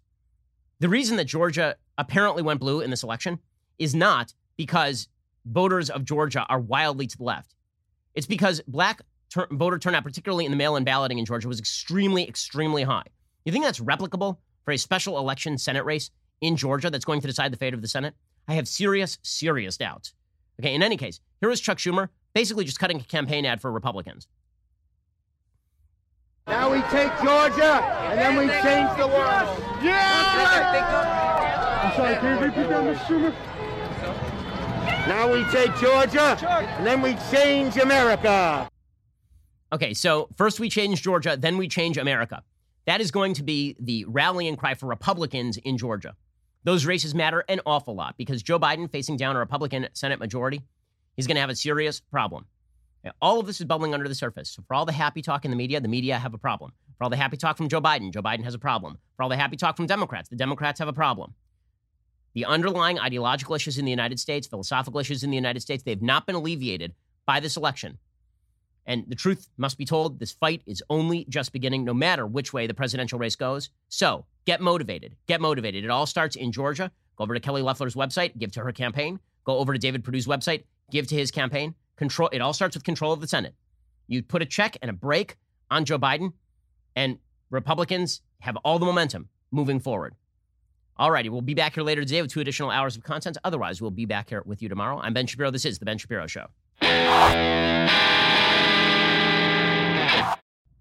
The reason that Georgia apparently went blue in this election is not because voters of Georgia are wildly to the left. It's because black ter- voter turnout, particularly in the mail in balloting in Georgia, was extremely, extremely high. You think that's replicable for a special election Senate race in Georgia that's going to decide the fate of the Senate? I have serious, serious doubts. Okay, in any case, here was Chuck Schumer basically just cutting a campaign ad for Republicans. Now we take Georgia, and then we change the world. Yeah! I'm sorry, can you repeat that, Mr. Schumer? Now we take Georgia, and then we change America. Okay, so first we change Georgia, then we change America. That is going to be the rallying cry for Republicans in Georgia. Those races matter an awful lot because Joe Biden facing down a Republican Senate majority, he's going to have a serious problem. All of this is bubbling under the surface. So for all the happy talk in the media, the media have a problem. For all the happy talk from Joe Biden, Joe Biden has a problem. For all the happy talk from Democrats, the Democrats have a problem. The underlying ideological issues in the United States, philosophical issues in the United States, they've not been alleviated by this election. And the truth must be told this fight is only just beginning, no matter which way the presidential race goes. So get motivated. Get motivated. It all starts in Georgia. Go over to Kelly Loeffler's website, give to her campaign. Go over to David Perdue's website, give to his campaign. Control. It all starts with control of the Senate. You put a check and a break on Joe Biden, and Republicans have all the momentum moving forward. All righty, we'll be back here later today with two additional hours of content. Otherwise, we'll be back here with you tomorrow. I'm Ben Shapiro. This is The Ben Shapiro Show.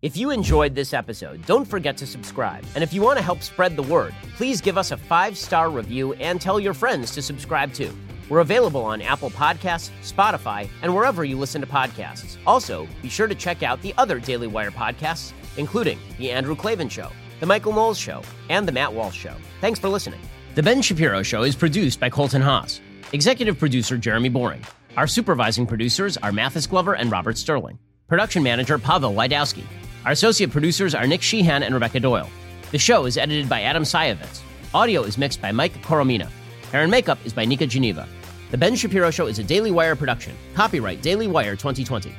If you enjoyed this episode, don't forget to subscribe. And if you want to help spread the word, please give us a five star review and tell your friends to subscribe too. We're available on Apple Podcasts, Spotify, and wherever you listen to podcasts. Also, be sure to check out the other Daily Wire podcasts, including The Andrew Klavan Show, The Michael Knowles Show, and The Matt Walsh Show. Thanks for listening. The Ben Shapiro Show is produced by Colton Haas, executive producer Jeremy Boring. Our supervising producers are Mathis Glover and Robert Sterling. Production manager Pavel Wydowski. Our associate producers are Nick Sheehan and Rebecca Doyle. The show is edited by Adam Sayevitz. Audio is mixed by Mike Coromina. Hair and makeup is by Nika Geneva. The Ben Shapiro Show is a Daily Wire production. Copyright Daily Wire 2020.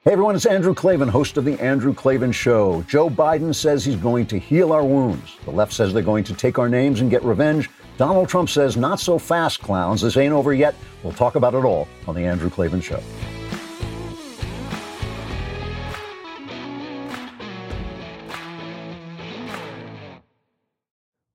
Hey everyone, it's Andrew Klavan, host of The Andrew Klavan Show. Joe Biden says he's going to heal our wounds. The left says they're going to take our names and get revenge. Donald Trump says, not so fast, clowns. This ain't over yet. We'll talk about it all on The Andrew Klavan Show.